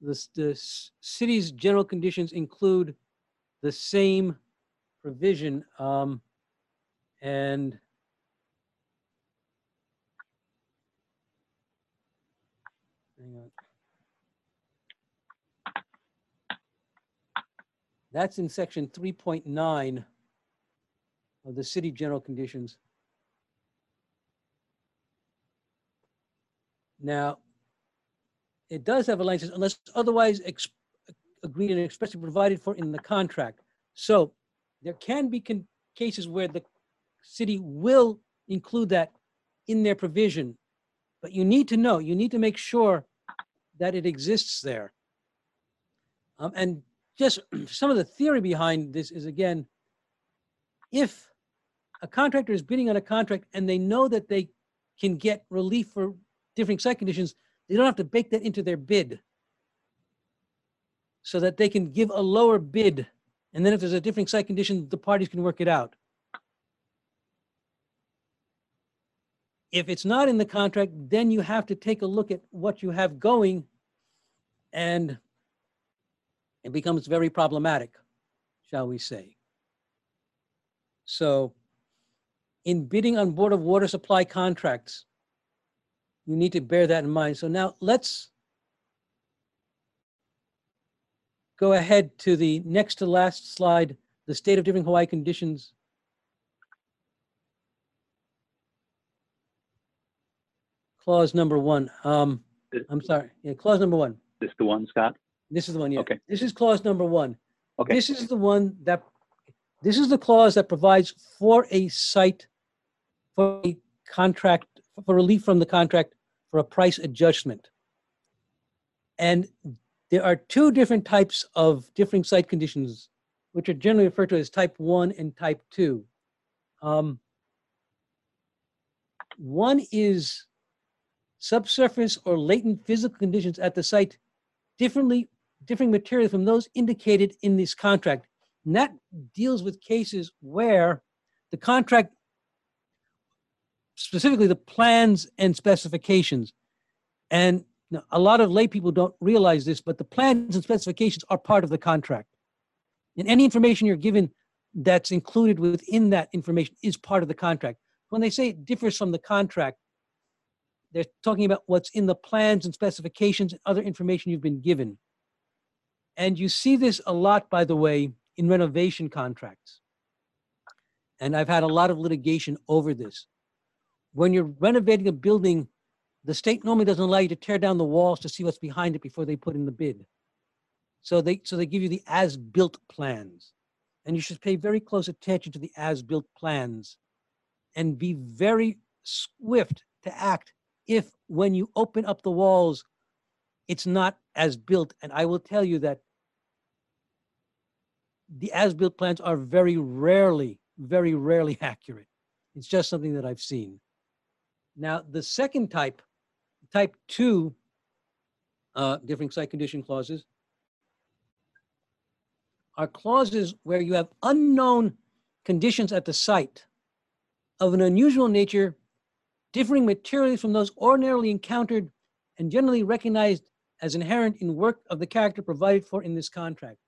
[SPEAKER 2] The, s- the city's general conditions include the same provision, um, and. That's in section three point nine of the city general conditions. Now, it does have a license unless otherwise agreed and expressly provided for in the contract. So there can be cases where the city will include that in their provision. But you need to know, you need to make sure that it exists there. Um, and just some of the theory behind this is again, if a contractor is bidding on a contract and they know that they can get relief for different site conditions, they don't have to bake that into their bid. So that they can give a lower bid. And then if there's a different site condition, the parties can work it out. If it's not in the contract, then you have to take a look at what you have going and it becomes very problematic, shall we say. So in bidding on Board of Water Supply contracts, you need to bear that in mind. So now let's go ahead to the next to last slide, the state of different Hawaii conditions. Clause number one. Um, I'm sorry. Yeah, clause number one.
[SPEAKER 1] This the one, Scott?
[SPEAKER 2] This is the one, yeah.
[SPEAKER 1] Okay.
[SPEAKER 2] This is clause number one.
[SPEAKER 1] Okay.
[SPEAKER 2] This is the one that, this is the clause that provides for a site, for a contract, for relief from the contract for a price adjustment. And there are two different types of differing site conditions, which are generally referred to as type one and type two. Um, One is subsurface or latent physical conditions at the site differently, differing material from those indicated in this contract. And that deals with cases where the contract, specifically the plans and specifications. And a lot of lay people don't realize this, but the plans and specifications are part of the contract. And any information you're given that's included within that information is part of the contract. When they say it differs from the contract, they're talking about what's in the plans and specifications and other information you've been given. And you see this a lot, by the way, in renovation contracts. And I've had a lot of litigation over this. When you're renovating a building, the state normally doesn't allow you to tear down the walls to see what's behind it before they put in the bid. So they, so they give you the as-built plans. And you should pay very close attention to the as-built plans and be very swift to act if when you open up the walls, it's not as built. And I will tell you that the as-built plans are very rarely, very rarely accurate. It's just something that I've seen. Now, the second type, type two, uh, different site condition clauses, are clauses where you have unknown conditions at the site of an unusual nature, differing materially from those ordinarily encountered and generally recognized as inherent in work of the character provided for in this contract.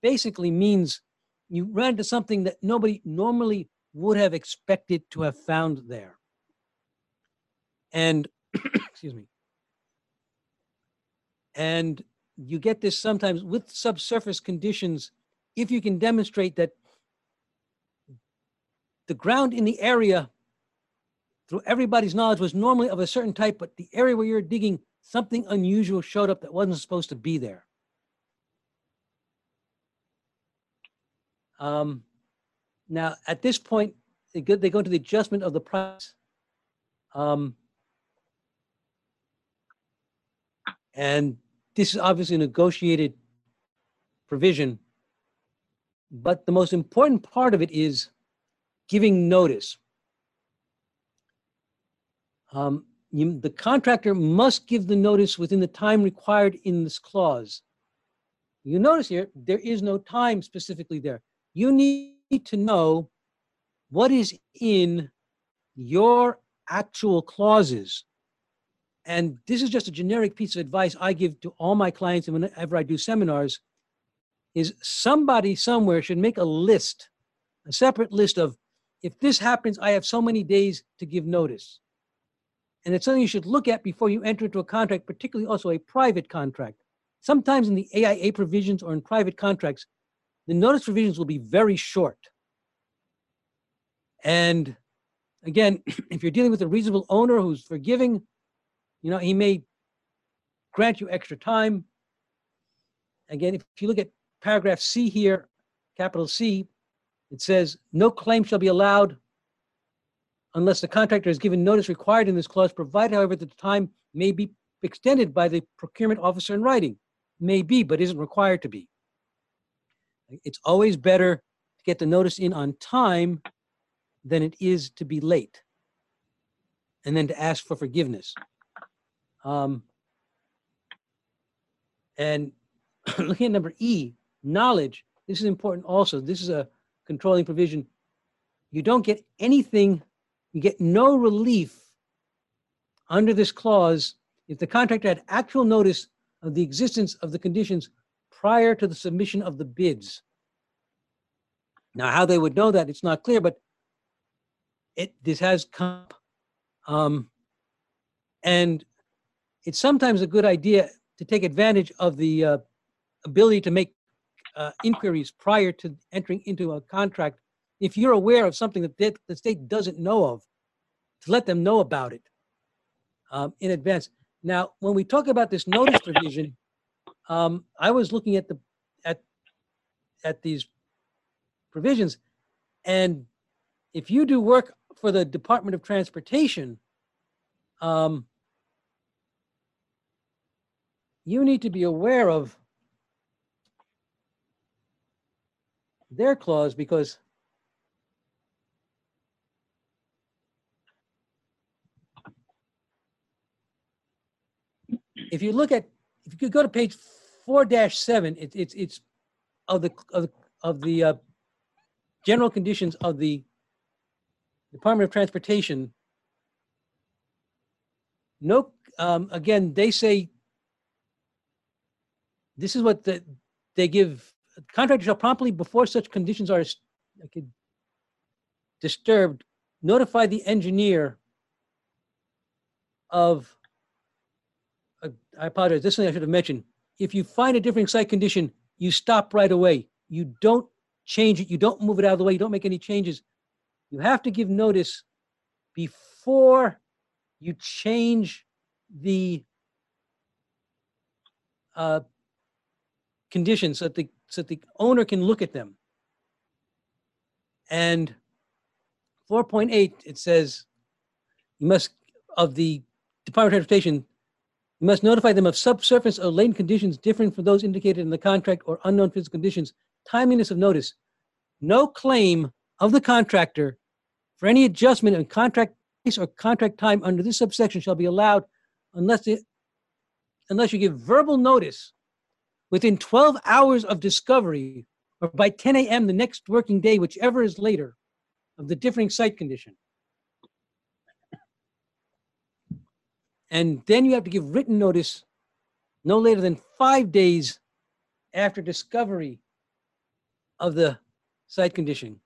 [SPEAKER 2] Basically means you ran into something that nobody normally would have expected to have found there. And, excuse me. And you get this sometimes with subsurface conditions if you can demonstrate that the ground in the area through everybody's knowledge was normally of a certain type, but the area where you're digging, something unusual showed up that wasn't supposed to be there. Um, now, at this point, they go, they go to the adjustment of the price. Um, and this is obviously a negotiated provision. But the most important part of it is giving notice. Um, you, the contractor must give the notice within the time required in this clause. You notice here, there is no time specifically there. You need to know what is in your actual clauses. And this is just a generic piece of advice I give to all my clients and whenever I do seminars is somebody somewhere should make a list, a separate list of if this happens, I have so many days to give notice. And it's something you should look at before you enter into a contract, particularly also a private contract. Sometimes in the AIA provisions or in private contracts, the notice provisions will be very short. And again, if you're dealing with a reasonable owner who's forgiving, you know, he may grant you extra time. Again, if you look at paragraph C here, capital C, it says, no claim shall be allowed unless the contractor has given notice required in this clause, provided however that the time may be extended by the procurement officer in writing. May be, but isn't required to be. It's always better to get the notice in on time than it is to be late. And then to ask for forgiveness. Um, and looking at number E, knowledge, this is important also. This is a controlling provision. You don't get anything, you get no relief under this clause if the contractor had actual notice of the existence of the conditions prior to the submission of the bids. Now, how they would know that, it's not clear, but it, this has come. Um, and it's sometimes a good idea to take advantage of the uh, ability to make uh, inquiries prior to entering into a contract. If you're aware of something that the, state doesn't know of, to let them know about it um, in advance. Now, when we talk about this notice provision, um, I was looking at the at at these provisions, and if you do work for the Department of Transportation, um, you need to be aware of their clause because if you look at if you could go to page four dash seven, it, it's it's of the of the, of the uh, general conditions of the Department of Transportation. No, um, again, they say this is what the, they give contractor shall promptly before such conditions are like, disturbed notify the engineer of uh, I apologize. This thing I should have mentioned. If you find a different site condition, you stop right away. You don't change it. You don't move it out of the way. You don't make any changes. You have to give notice before you change the uh, conditions so that the, so that the owner can look at them. And 4.8, it says, you must, of the Department of Transportation, you must notify them of subsurface or latent conditions different from those indicated in the contract or unknown physical conditions. Timeliness of notice. No claim of the contractor for any adjustment in contract price or contract time under this subsection shall be allowed unless it, unless you give verbal notice within 12 hours of discovery or by 10 a.m. the next working day, whichever is later, of the differing site condition. And then you have to give written notice no later than five days after discovery of the site condition.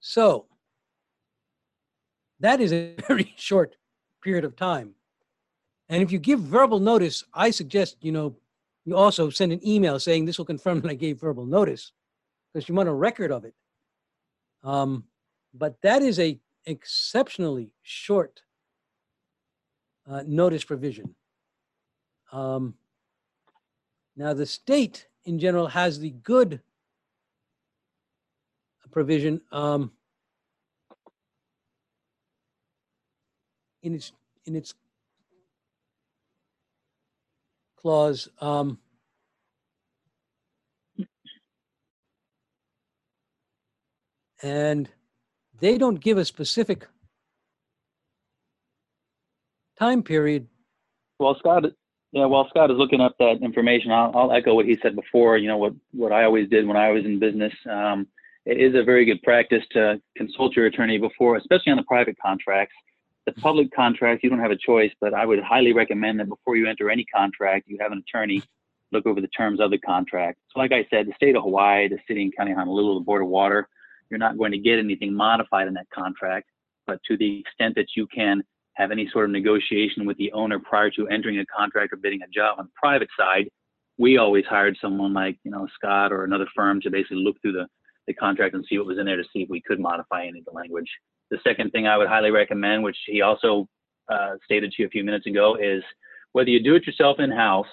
[SPEAKER 2] So that is a very short period of time. And if you give verbal notice, I suggest, you know, you also send an email saying this will confirm that I gave verbal notice because you want a record of it. Um, but that is a exceptionally short uh, notice provision. Um, now, the state in general has the good provision um, in its in its clause. Um, and they don't give a specific time period.
[SPEAKER 1] Well, Scott, yeah, while Scott is looking up that information, I'll, I'll echo what he said before. You know, what, what I always did when I was in business. Um, it is a very good practice to consult your attorney before, especially on the private contracts. The public contracts, you don't have a choice, but I would highly recommend that before you enter any contract, you have an attorney look over the terms of the contract. So, like I said, the state of Hawaii, the city and county of Honolulu, the Board of Water, you're not going to get anything modified in that contract. But to the extent that you can have any sort of negotiation with the owner prior to entering a contract or bidding a job on the private side, we always hired someone like, you know, Scott or another firm to basically look through the, the contract and see what was in there to see if we could modify any of the language. The second thing I would highly recommend, which he also uh, stated to you a few minutes ago, is whether you do it yourself in house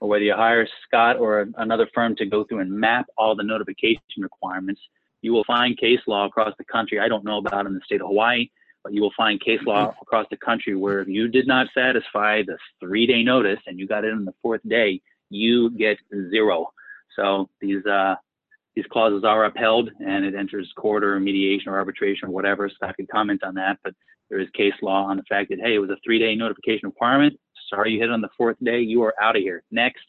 [SPEAKER 1] or whether you hire Scott or another firm to go through and map all the notification requirements, you will find case law across the country. I don't know about in the state of Hawaii, but you will find case law mm-hmm. across the country where if you did not satisfy the three day notice and you got it on the fourth day, you get zero. So these uh, these clauses are upheld and it enters court or mediation or arbitration or whatever. So I could comment on that, but there is case law on the fact that hey, it was a three day notification requirement. Sorry, you hit it on the fourth day. You are out of here. Next.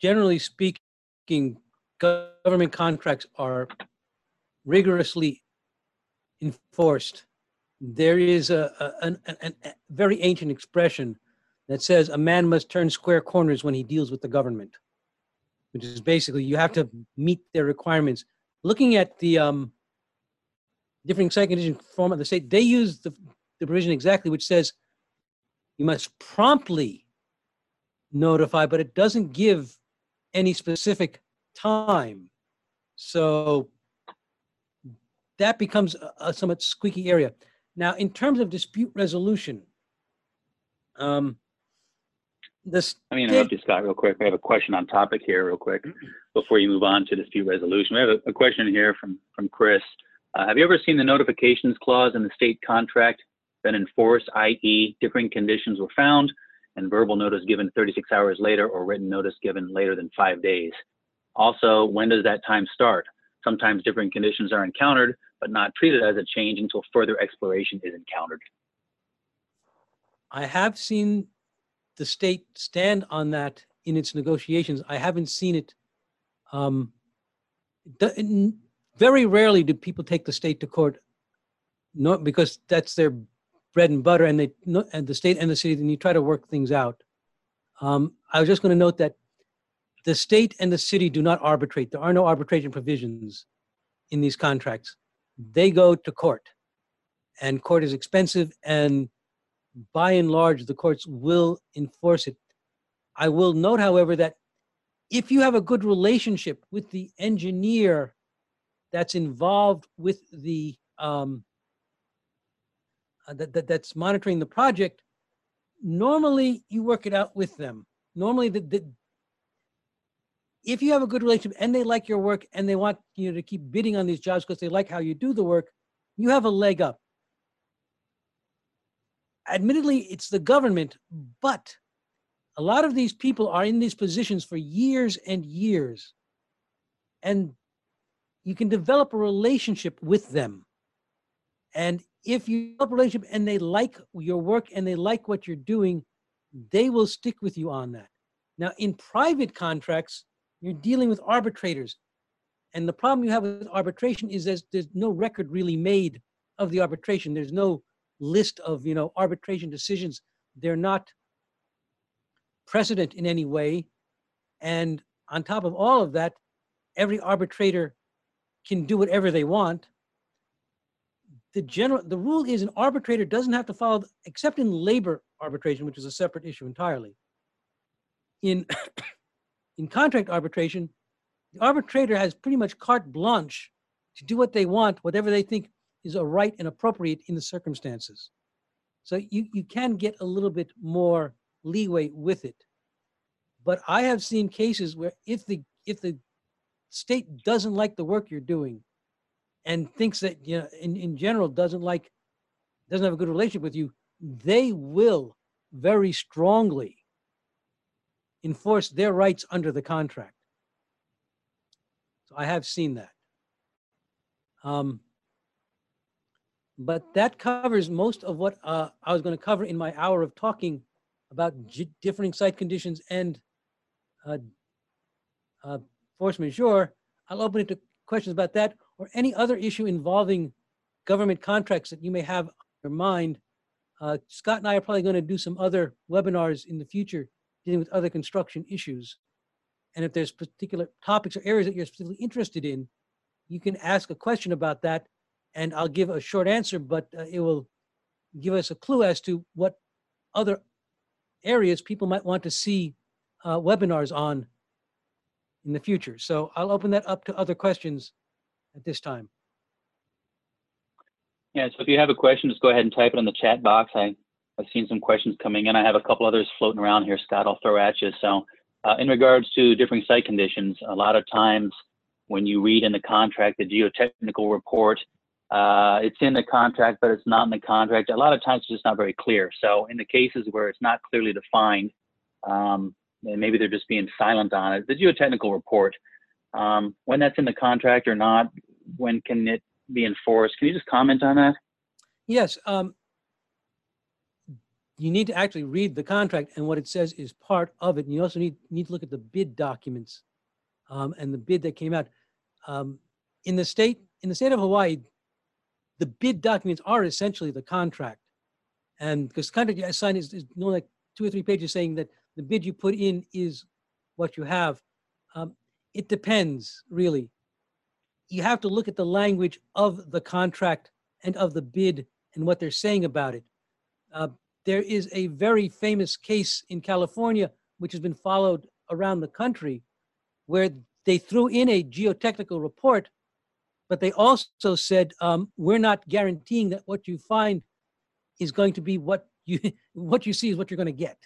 [SPEAKER 2] Generally speaking, government contracts are rigorously enforced. There is a, a, an, an, a very ancient expression that says a man must turn square corners when he deals with the government, which is basically you have to meet their requirements. Looking at the um, different site condition form of the state, they use the, the provision exactly which says you must promptly notify, but it doesn't give any specific time. So that becomes a, a somewhat squeaky area. Now, in terms of dispute resolution, um, this.
[SPEAKER 1] I mean, interrupt you, Scott, real quick. I have a question on topic here, real quick, before you move on to dispute resolution. We have a, a question here from from Chris. Uh, have you ever seen the notifications clause in the state contract been enforced, i.e., differing conditions were found and verbal notice given 36 hours later or written notice given later than five days? Also, when does that time start? Sometimes different conditions are encountered, but not treated as a change until further exploration is encountered.
[SPEAKER 2] I have seen the state stand on that in its negotiations. I haven't seen it. Um, the, very rarely do people take the state to court, because that's their bread and butter, and they and the state and the city, and you try to work things out. Um, I was just going to note that the state and the city do not arbitrate. There are no arbitration provisions in these contracts. They go to court, and court is expensive, and by and large, the courts will enforce it. I will note, however, that if you have a good relationship with the engineer that's involved with the um, uh, that, that, that's monitoring the project, normally you work it out with them. Normally, the, the, if you have a good relationship and they like your work and they want you know, to keep bidding on these jobs because they like how you do the work, you have a leg up. Admittedly, it's the government, but a lot of these people are in these positions for years and years. And you can develop a relationship with them. And if you develop a relationship and they like your work and they like what you're doing, they will stick with you on that. Now, in private contracts, you're dealing with arbitrators. And the problem you have with arbitration is there's, there's no record really made of the arbitration. There's no list of you know arbitration decisions. They're not precedent in any way. And on top of all of that, every arbitrator can do whatever they want. The general the rule is an arbitrator doesn't have to follow except in labor arbitration, which is a separate issue entirely. In in contract arbitration, the arbitrator has pretty much carte blanche to do what they want, whatever they think is a right and appropriate in the circumstances. So you, you can get a little bit more leeway with it. But I have seen cases where if the if the state doesn't like the work you're doing and thinks that you know in, in general doesn't like doesn't have a good relationship with you, they will very strongly enforce their rights under the contract. So I have seen that. Um, but that covers most of what uh, I was going to cover in my hour of talking about differing site conditions and uh, uh, force majeure. I'll open it to questions about that or any other issue involving government contracts that you may have on your mind. Uh, Scott and I are probably going to do some other webinars in the future dealing with other construction issues. And if there's particular topics or areas that you're specifically interested in, you can ask a question about that and I'll give a short answer, but uh, it will give us a clue as to what other areas people might want to see uh, webinars on in the future. So I'll open that up to other questions at this time.
[SPEAKER 1] Yeah, so if you have a question, just go ahead and type it in the chat box. I, I've seen some questions coming in. I have a couple others floating around here, Scott, I'll throw at you. So uh, in regards to different site conditions, a lot of times when you read in the contract, the geotechnical report, uh, it's in the contract, but it's not in the contract. A lot of times it's just not very clear. So in the cases where it's not clearly defined, um, and maybe they're just being silent on it, the geotechnical report, um, when that's in the contract or not, when can it be enforced? Can you just comment on that?
[SPEAKER 2] Yes. Um, you need to actually read the contract and what it says is part of it. And you also need, need to look at the bid documents um, and the bid that came out. Um, in the state, in the state of Hawaii, the bid documents are essentially the contract. And because the contract you sign is, is like two or three pages saying that the bid you put in is what you have. Um, it depends, really. You have to look at the language of the contract and of the bid and what they're saying about it. Uh, there is a very famous case in California, which has been followed around the country, where they threw in a geotechnical report but they also said, um, we're not guaranteeing that what you find is going to be what you what you see is what you're going to get.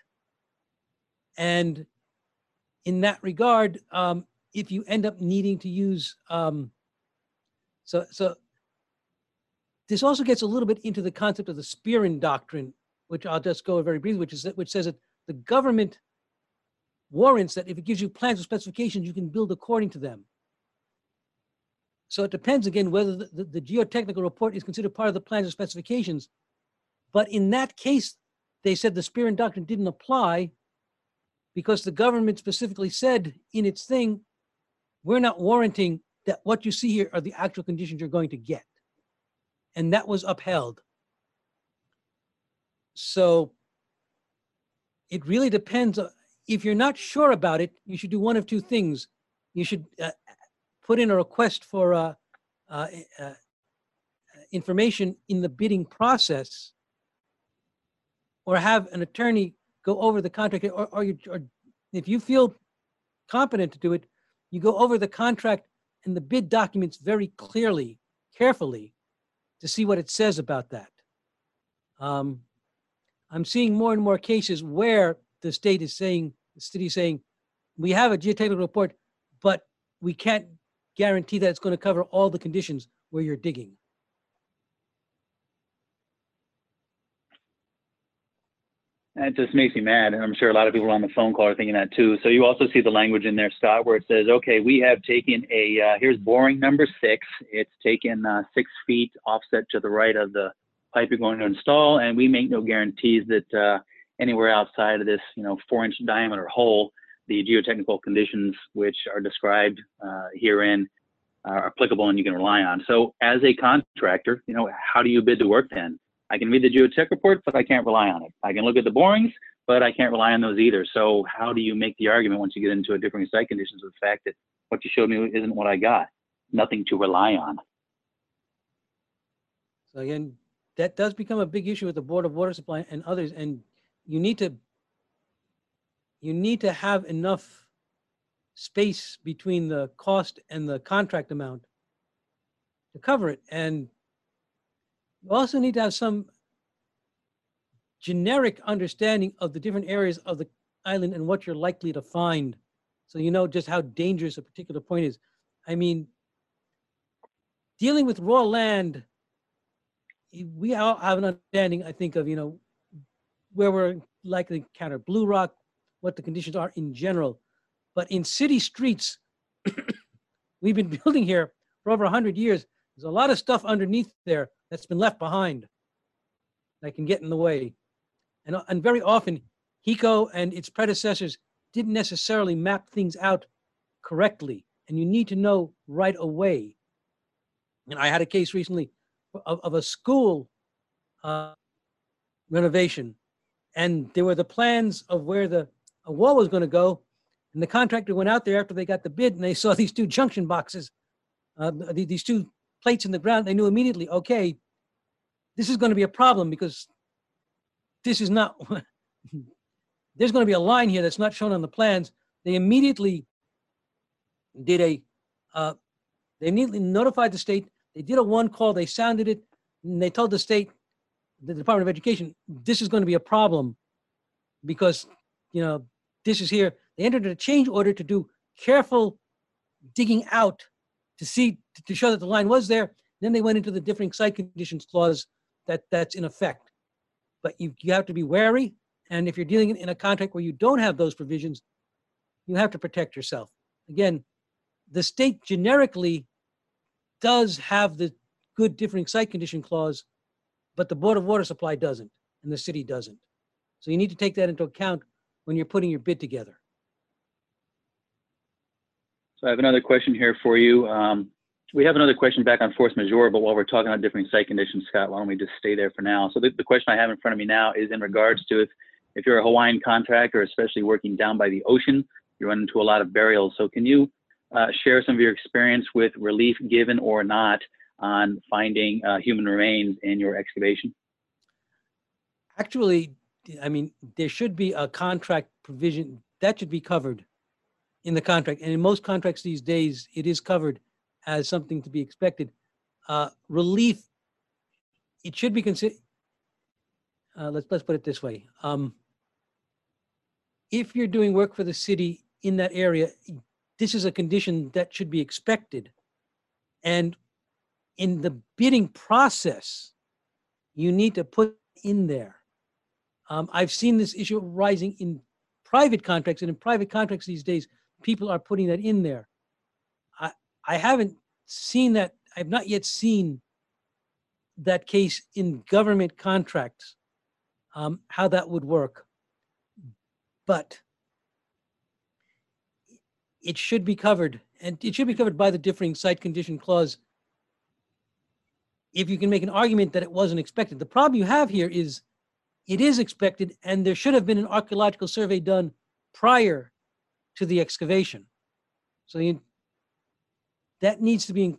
[SPEAKER 2] And in that regard, um, if you end up needing to use, um, so so this also gets a little bit into the concept of the Spearin doctrine, which I'll just go very briefly, which is which says that the government warrants that if it gives you plans or specifications, you can build according to them. So it depends again whether the, the, the geotechnical report is considered part of the plans and specifications. But in that case, they said the Spearin doctrine didn't apply because the government specifically said in its thing, we're not warranting that what you see here are the actual conditions you're going to get. And that was upheld. So it really depends. uh, If you're not sure about it, you should do one of two things. You should uh, put in a request for uh, uh, uh, information in the bidding process or have an attorney go over the contract or, or, you, or if you feel competent to do it, you go over the contract and the bid documents very clearly, carefully to see what it says about that. Um, I'm seeing more and more cases where the state is saying, the city is saying, we have a geotechnical report, but we can't guarantee that it's going to cover all the conditions where you're digging.
[SPEAKER 1] That just makes me mad, and I'm sure a lot of people on the phone call are thinking that too. So you also see the language in there, Scott, where it says, "Okay, we have taken a uh, here's boring number six. It's taken uh, six feet offset to the right of the pipe you're going to install, and we make no guarantees that uh, anywhere outside of this, you know, four-inch diameter hole, the geotechnical conditions which are described uh, herein are applicable and you can rely on. So as a contractor, you know, how do you bid the work then? I can read the geotech report, but I can't rely on it. I can look at the borings, but I can't rely on those either. So how do you make the argument once you get into a different site conditions with the fact that what you showed me isn't what I got? Nothing to rely on.
[SPEAKER 2] So again, that does become a big issue with the Board of Water Supply and others, and you need to you need to have enough space between the cost and the contract amount to cover it. And You also need to have some generic understanding of the different areas of the island and what you're likely to find. So you know just how dangerous a particular point is. I mean, dealing with raw land, we all have an understanding, I think, of, you know, where we're likely to encounter blue rock, what the conditions are in general. But in city streets, we've been building here for over 100 years. There's a lot of stuff underneath there that's been left behind that can get in the way. And, and very often, HECO and its predecessors didn't necessarily map things out correctly. And you need to know right away. And I had a case recently of, of a school uh, renovation, and there were the plans of where the a wall was going to go. And the contractor went out there after they got the bid, and they saw these two junction boxes, uh, these two plates in the ground. They knew immediately, okay, this is going to be a problem because this is not. there's going to be a line here that's not shown on the plans. They immediately did a. Uh, they immediately notified the state. They did a one call. They sounded it, and they told the state, the Department of Education, this is going to be a problem because you know this is here. They entered a change order to do careful digging out to see to show that the line was there. Then they went into the differing site conditions clause that that's in effect. But you, you have to be wary. And if you're dealing in a contract where you don't have those provisions, you have to protect yourself. Again, the state generically does have the good differing site condition clause, but the Board of Water Supply doesn't, and the city doesn't. So you need to take that into account when you're putting your bid together.
[SPEAKER 1] So I have another question here for you. Um, we have another question back on force majeure, but while we're talking about different site conditions, Scott, why don't we just stay there for now? So the, the question I have in front of me now is in regards to if, if you're a Hawaiian contractor, especially working down by the ocean, you run into a lot of burials. So can you uh, share some of your experience with relief given or not on finding uh, human remains in your excavation?
[SPEAKER 2] Actually, I mean, there should be a contract provision that should be covered in the contract. And in most contracts these days, it is covered as something to be expected. Uh, relief, it should be considered. Uh, let's let's put it this way: um, if you're doing work for the city in that area, this is a condition that should be expected. And in the bidding process, you need to put in there. Um, I've seen this issue rising in private contracts, and in private contracts these days, people are putting that in there. I I haven't seen that. I've not yet seen that case in government contracts. Um, how that would work, but it should be covered, and it should be covered by the differing site condition clause. If you can make an argument that it wasn't expected, the problem you have here is it is expected, and there should have been an archaeological survey done prior to the excavation. So that needs to be in-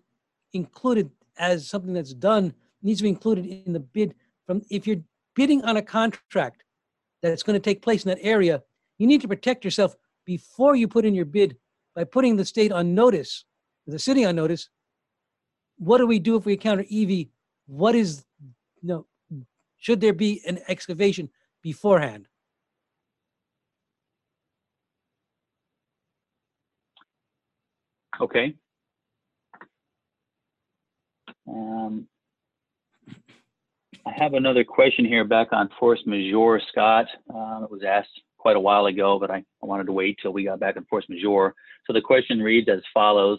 [SPEAKER 2] included as something that's done, needs to be included in the bid from, if you're bidding on a contract that's going to take place in that area, you need to protect yourself before you put in your bid by putting the state on notice, the city on notice. What do we do if we encounter iwi? What is, you know, should there be an excavation beforehand?
[SPEAKER 1] Okay. Um, I have another question here back on force majeure, Scott. Uh, it was asked quite a while ago, but I, I wanted to wait till we got back on force majeure. So the question reads as follows.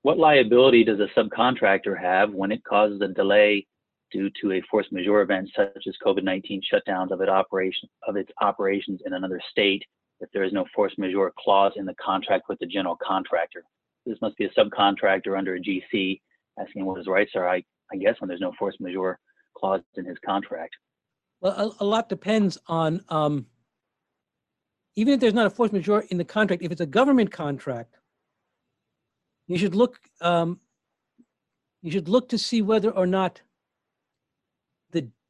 [SPEAKER 1] What liability does a subcontractor have when it causes a delay due to a force majeure event such as COVID-19 shutdowns of, it operation, of its operations in another state if there is no force majeure clause in the contract with the general contractor? This must be a subcontractor under a GC asking what his rights are, I, I guess, when there's no force majeure clause in his contract.
[SPEAKER 2] Well, a, a lot depends on, um, even if there's not a force majeure in the contract, if it's a government contract, you should look, um, you should look to see whether or not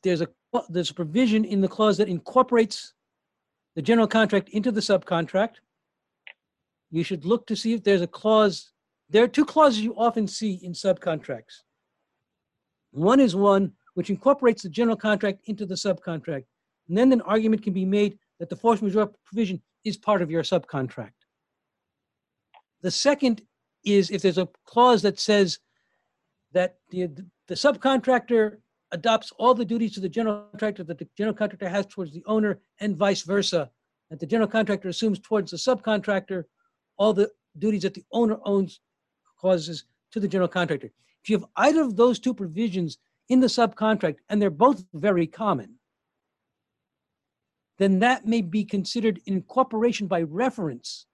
[SPEAKER 2] there's a, there's a provision in the clause that incorporates the general contract into the subcontract. You should look to see if there's a clause, there are two clauses you often see in subcontracts. One is one which incorporates the general contract into the subcontract. And then an argument can be made that the force majeure provision is part of your subcontract. The second is if there's a clause that says that the, the subcontractor adopts all the duties of the general contractor that the general contractor has towards the owner and vice versa, that the general contractor assumes towards the subcontractor all the duties that the owner owns causes to the general contractor. If you have either of those two provisions in the subcontract, and they're both very common, then that may be considered incorporation by reference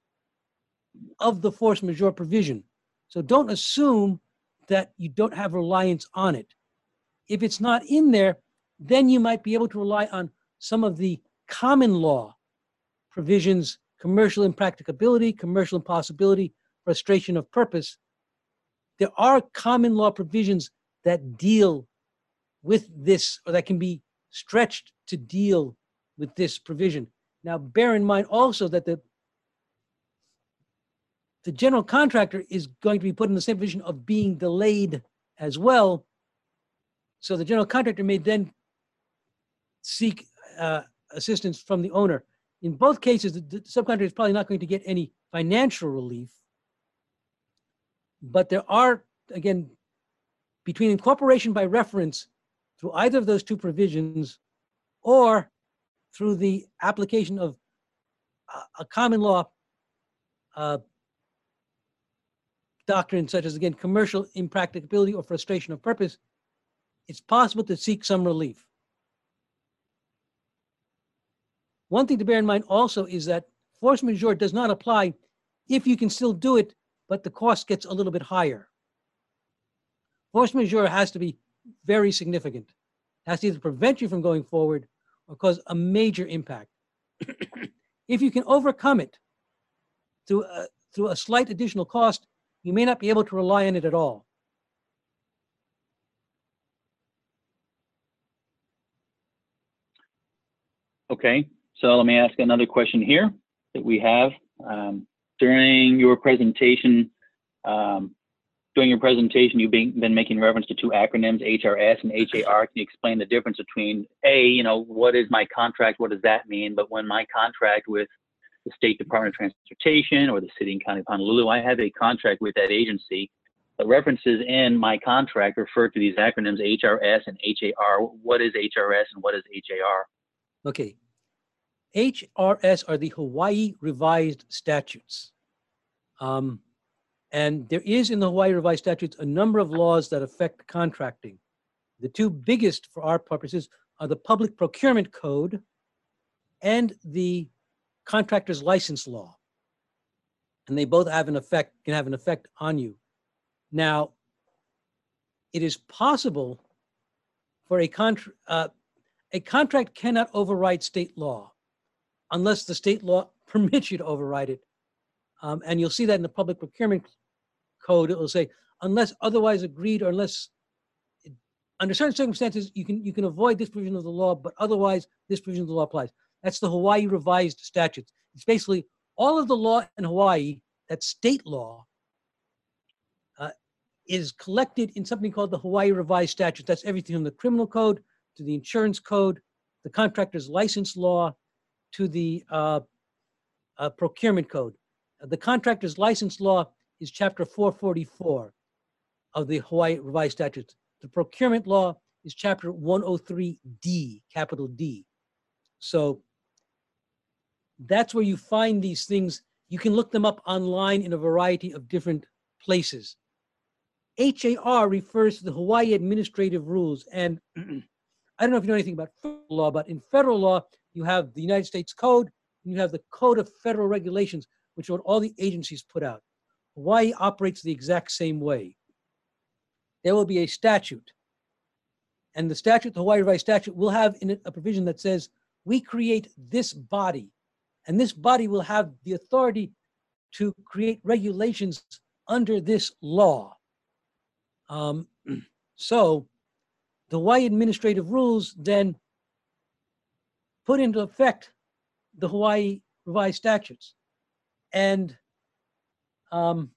[SPEAKER 2] of the force majeure provision. So don't assume that you don't have reliance on it. If it's not in there, then you might be able to rely on some of the common law provisions, commercial impracticability, commercial impossibility, frustration of purpose. There are common law provisions that deal with this or that can be stretched to deal with this provision. Now, bear in mind also that the the general contractor is going to be put in the same position of being delayed as well. So the general contractor may then seek uh, assistance from the owner. In both cases, the, the subcontractor is probably not going to get any financial relief. But there are, again, between incorporation by reference through either of those two provisions or through the application of a, a common law uh, doctrine, such as, again, commercial impracticability or frustration of purpose, it's possible to seek some relief. One thing to bear in mind also is that force majeure does not apply if you can still do it, but the cost gets a little bit higher. Force majeure has to be very significant. It has to either prevent you from going forward or cause a major impact. if you can overcome it through a, through a slight additional cost, you may not be able to rely on it at all.
[SPEAKER 1] Okay, so let me ask another question here that we have. Um, during your presentation, um, during your presentation, you've been, been making reference to two acronyms, HRS and HAR. Can you explain the difference between A, you know, what is my contract? What does that mean? But when my contract with the State Department of Transportation or the City and County of Honolulu, I have a contract with that agency. The references in my contract refer to these acronyms HRS and HAR. What is HRS and what is HAR?
[SPEAKER 2] Okay. HRS are the Hawaii Revised Statutes. Um, and there is in the Hawaii Revised Statutes a number of laws that affect contracting. The two biggest for our purposes are the Public Procurement Code and the Contractor's License Law. And they both have an effect, can have an effect on you. Now, it is possible for a contract, uh, a contract cannot override state law unless the state law permits you to override it. Um, and you'll see that in the public procurement code, it will say, unless otherwise agreed or unless, under certain circumstances, you can, you can avoid this provision of the law, but otherwise, this provision of the law applies. That's the Hawaii Revised Statutes. It's basically all of the law in Hawaii, that state law, uh, is collected in something called the Hawaii Revised Statutes. That's everything from the criminal code to the insurance code, the contractor's license law, to the uh, uh, procurement code. The contractor's license law is chapter 444 of the Hawaii Revised Statutes. The procurement law is chapter 103D, capital D. So that's where you find these things. You can look them up online in a variety of different places. HAR refers to the Hawaii Administrative Rules. And I don't know if you know anything about federal law, but in federal law, you have the United States Code, and you have the Code of Federal Regulations, which are what all the agencies put out. Hawaii operates the exact same way. There will be a statute, and the statute, the Hawaii Revised Statute, will have in it a provision that says we create this body, and this body will have the authority to create regulations under this law. Um, so the Hawaii administrative rules then put into effect the Hawaii revised statutes. And um,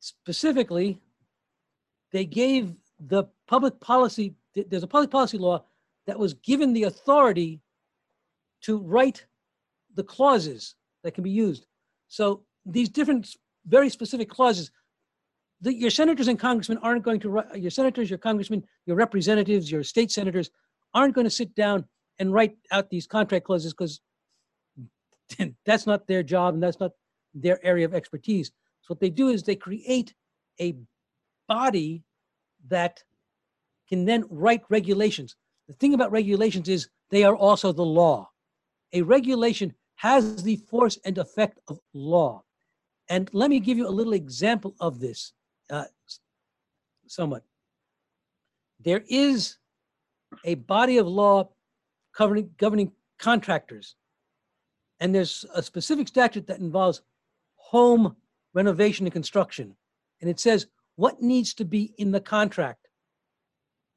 [SPEAKER 2] specifically, they gave the public policy, there's a public policy law that was given the authority to write the clauses that can be used. So these different, very specific clauses, the, your senators and congressmen aren't going to, your senators, your congressmen, your representatives, your state senators aren't going to sit down and write out these contract clauses because that's not their job and that's not their area of expertise. So what they do is they create a body that can then write regulations. The thing about regulations is they are also the law. A regulation has the force and effect of law. And let me give you a little example of this, uh, somewhat. There is a body of law covering governing contractors, and there's a specific statute that involves home renovation and construction, and it says what needs to be in the contract.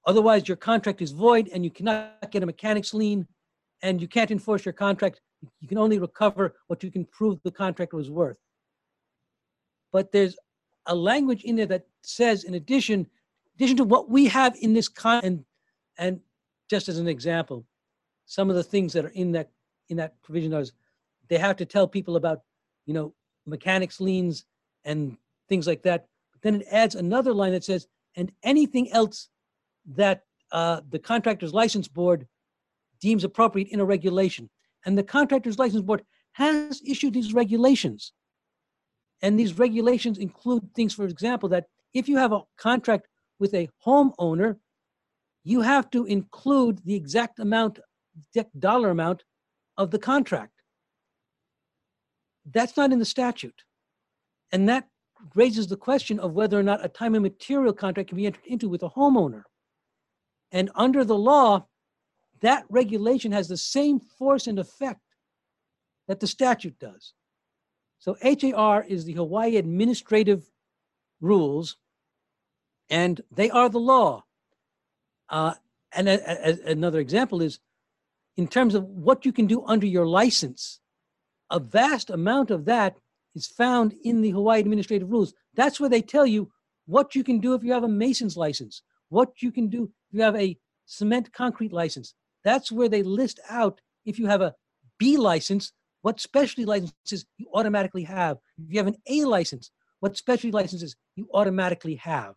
[SPEAKER 2] Otherwise, your contract is void and you cannot get a mechanics lien and you can't enforce your contract. You can only recover what you can prove the contract was worth. But there's a language in there that says, in addition, addition to what we have in this con, and, and just as an example, some of the things that are in that in that provision is they have to tell people about, you know, mechanics liens and things like that. But then it adds another line that says, and anything else that uh, the contractor's license board deems appropriate in a regulation. And the contractor's license board has issued these regulations. And these regulations include things, for example, that if you have a contract with a homeowner, you have to include the exact amount, exact dollar amount of the contract. That's not in the statute. And that raises the question of whether or not a time and material contract can be entered into with a homeowner. And under the law, that regulation has the same force and effect that the statute does. So HAR is the Hawaii Administrative Rules, and they are the law. Uh, and a- a- another example is in terms of what you can do under your license, a vast amount of that is found in the Hawaii Administrative Rules. That's where they tell you what you can do if you have a mason's license, what you can do if you have a cement concrete license. That's where they list out if you have a B license, what specialty licenses you automatically have. If you have an A license, what specialty licenses you automatically have.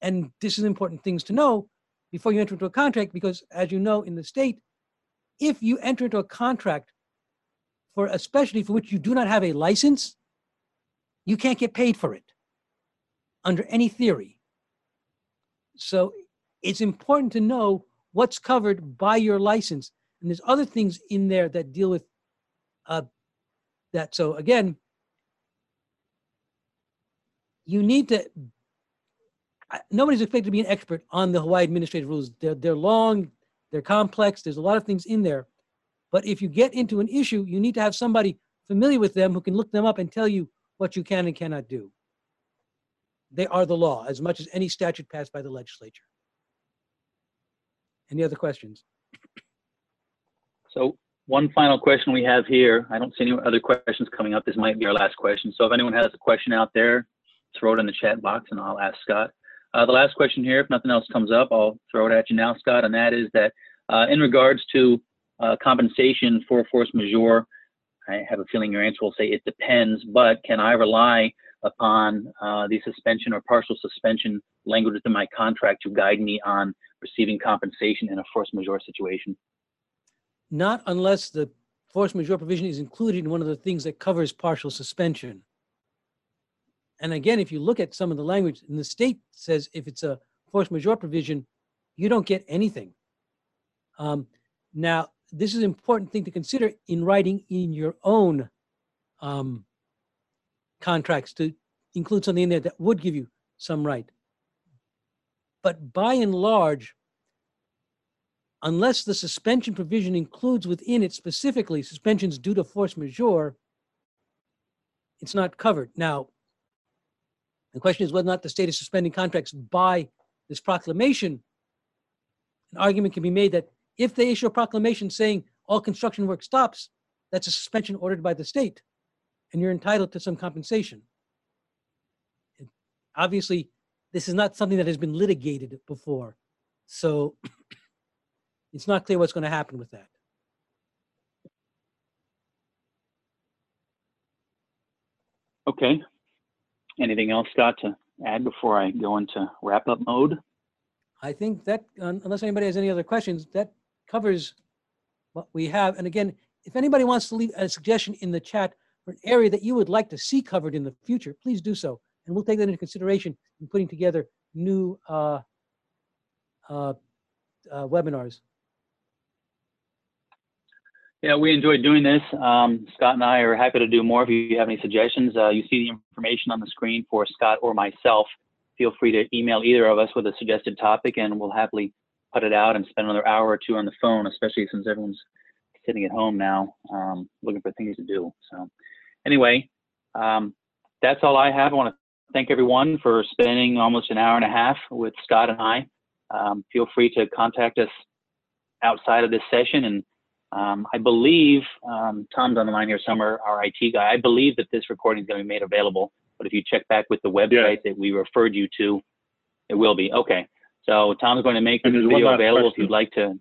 [SPEAKER 2] And this is important things to know before you enter into a contract because, as you know, in the state, if you enter into a contract for a specialty for which you do not have a license, you can't get paid for it under any theory. So it's important to know what's covered by your license. And there's other things in there that deal with uh, that. So again, you need to. Nobody's expected to be an expert on the Hawaii administrative rules. They're they're long, they're complex. There's a lot of things in there. But if you get into an issue, you need to have somebody familiar with them who can look them up and tell you what you can and cannot do. They are the law as much as any statute passed by the legislature. Any other questions?
[SPEAKER 1] So one final question we have here. I don't see any other questions coming up. This might be our last question. So if anyone has a question out there, throw it in the chat box and I'll ask Scott. Uh, the last question here, if nothing else comes up, I'll throw it at you now, Scott, and that is that uh, in regards to uh, compensation for force majeure, I have a feeling your answer will say it depends, but can I rely upon uh, the suspension or partial suspension language within my contract to guide me on receiving compensation in a force majeure situation?
[SPEAKER 2] Not unless the force majeure provision is included in one of the things that covers partial suspension. And again, if you look at some of the language, and the state says if it's a force majeure provision, you don't get anything. Um, now, this is an important thing to consider in writing in your own um, contracts to include something in there that would give you some right. But by and large, unless the suspension provision includes within it specifically suspensions due to force majeure, it's not covered. Now, the question is whether or not the state is suspending contracts by this proclamation. An argument can be made that if they issue a proclamation saying all construction work stops, that's a suspension ordered by the state, and you're entitled to some compensation. And Obviously, this is not something that has been litigated before. So it's not clear what's going to happen with that.
[SPEAKER 1] Okay. Anything else, Scott, to add before I go into wrap-up mode?
[SPEAKER 2] I think that, un- unless anybody has any other questions, that covers what we have. And again, if anybody wants to leave a suggestion in the chat for an area that you would like to see covered in the future, please do so. And we'll take that into consideration in putting together new uh, uh, uh, webinars.
[SPEAKER 1] Yeah, we enjoyed doing this. Um, Scott and I are happy to do more. If you have any suggestions, uh, you see the information on the screen for Scott or myself. Feel free to email either of us with a suggested topic, and we'll happily put it out and spend another hour or two on the phone, especially since everyone's sitting at home now, um, looking for things to do. So, anyway, um, that's all I have. I want to thank everyone for spending almost an hour and a half with Scott and I. Um, feel free to contact us outside of this session and um, I believe um, Tom's on the line here somewhere, our IT guy. I believe that this recording is going to be made available. But if you check back with the website that we referred you to, it will be. Okay. So Tom's going to make
[SPEAKER 3] there's
[SPEAKER 1] video available if you'd like to.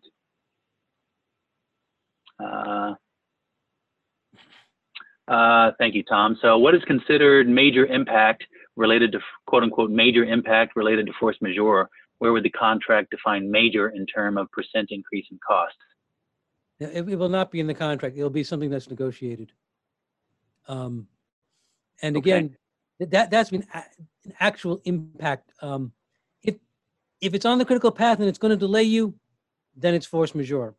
[SPEAKER 1] Uh, uh, thank you, Tom. So what is considered major impact related to quote unquote major impact related to force majeure? Where would the contract define major in term of percent increase in costs?
[SPEAKER 2] It, it will not be in the contract. It'll be something that's negotiated. Um, and
[SPEAKER 1] Okay.
[SPEAKER 2] again, th- that, that's been a- an actual impact. Um, if, if it's on the critical path and it's going to delay you, then it's force majeure.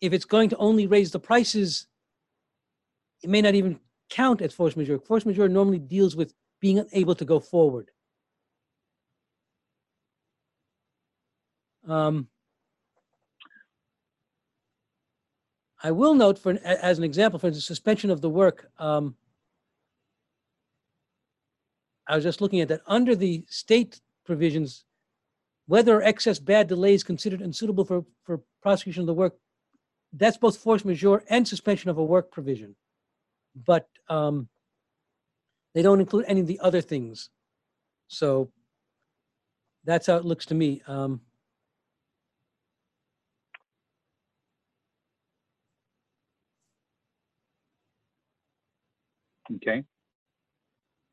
[SPEAKER 2] If it's going to only raise the prices, it may not even count as force majeure. Force majeure normally deals with being unable to go forward. Um, I will note for, as an example, for instance, suspension of the work. um, I was just looking at that, under the state provisions, whether excess bad delay is considered unsuitable for, for prosecution of the work, that's both force majeure and suspension of a work provision. But um, they don't include any of the other things. So that's how it looks to me. Um,
[SPEAKER 1] Okay.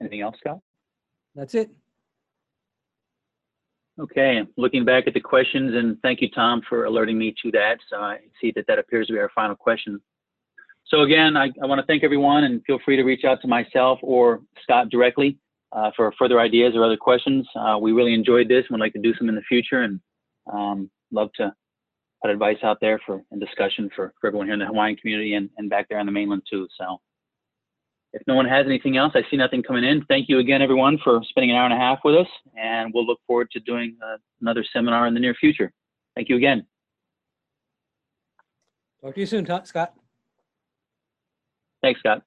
[SPEAKER 1] Anything else, Scott?
[SPEAKER 2] That's it.
[SPEAKER 1] Okay, looking back at the questions, and thank you, Tom, for alerting me to that. So I see that that appears to be our final question. So again, I, I want to thank everyone and feel free to reach out to myself or Scott directly uh, for further ideas or other questions. Uh, we really enjoyed this and would like to do some in the future and um, love to put advice out there for and discussion for, for everyone here in the Hawaiian community and, and back there on the mainland too. So if no one has anything else, I see nothing coming in. Thank you again, everyone, for spending an hour and a half with us, and we'll look forward to doing uh, another seminar in the near future. Thank you again.
[SPEAKER 2] Talk to you soon, Scott.
[SPEAKER 1] Thanks, Scott.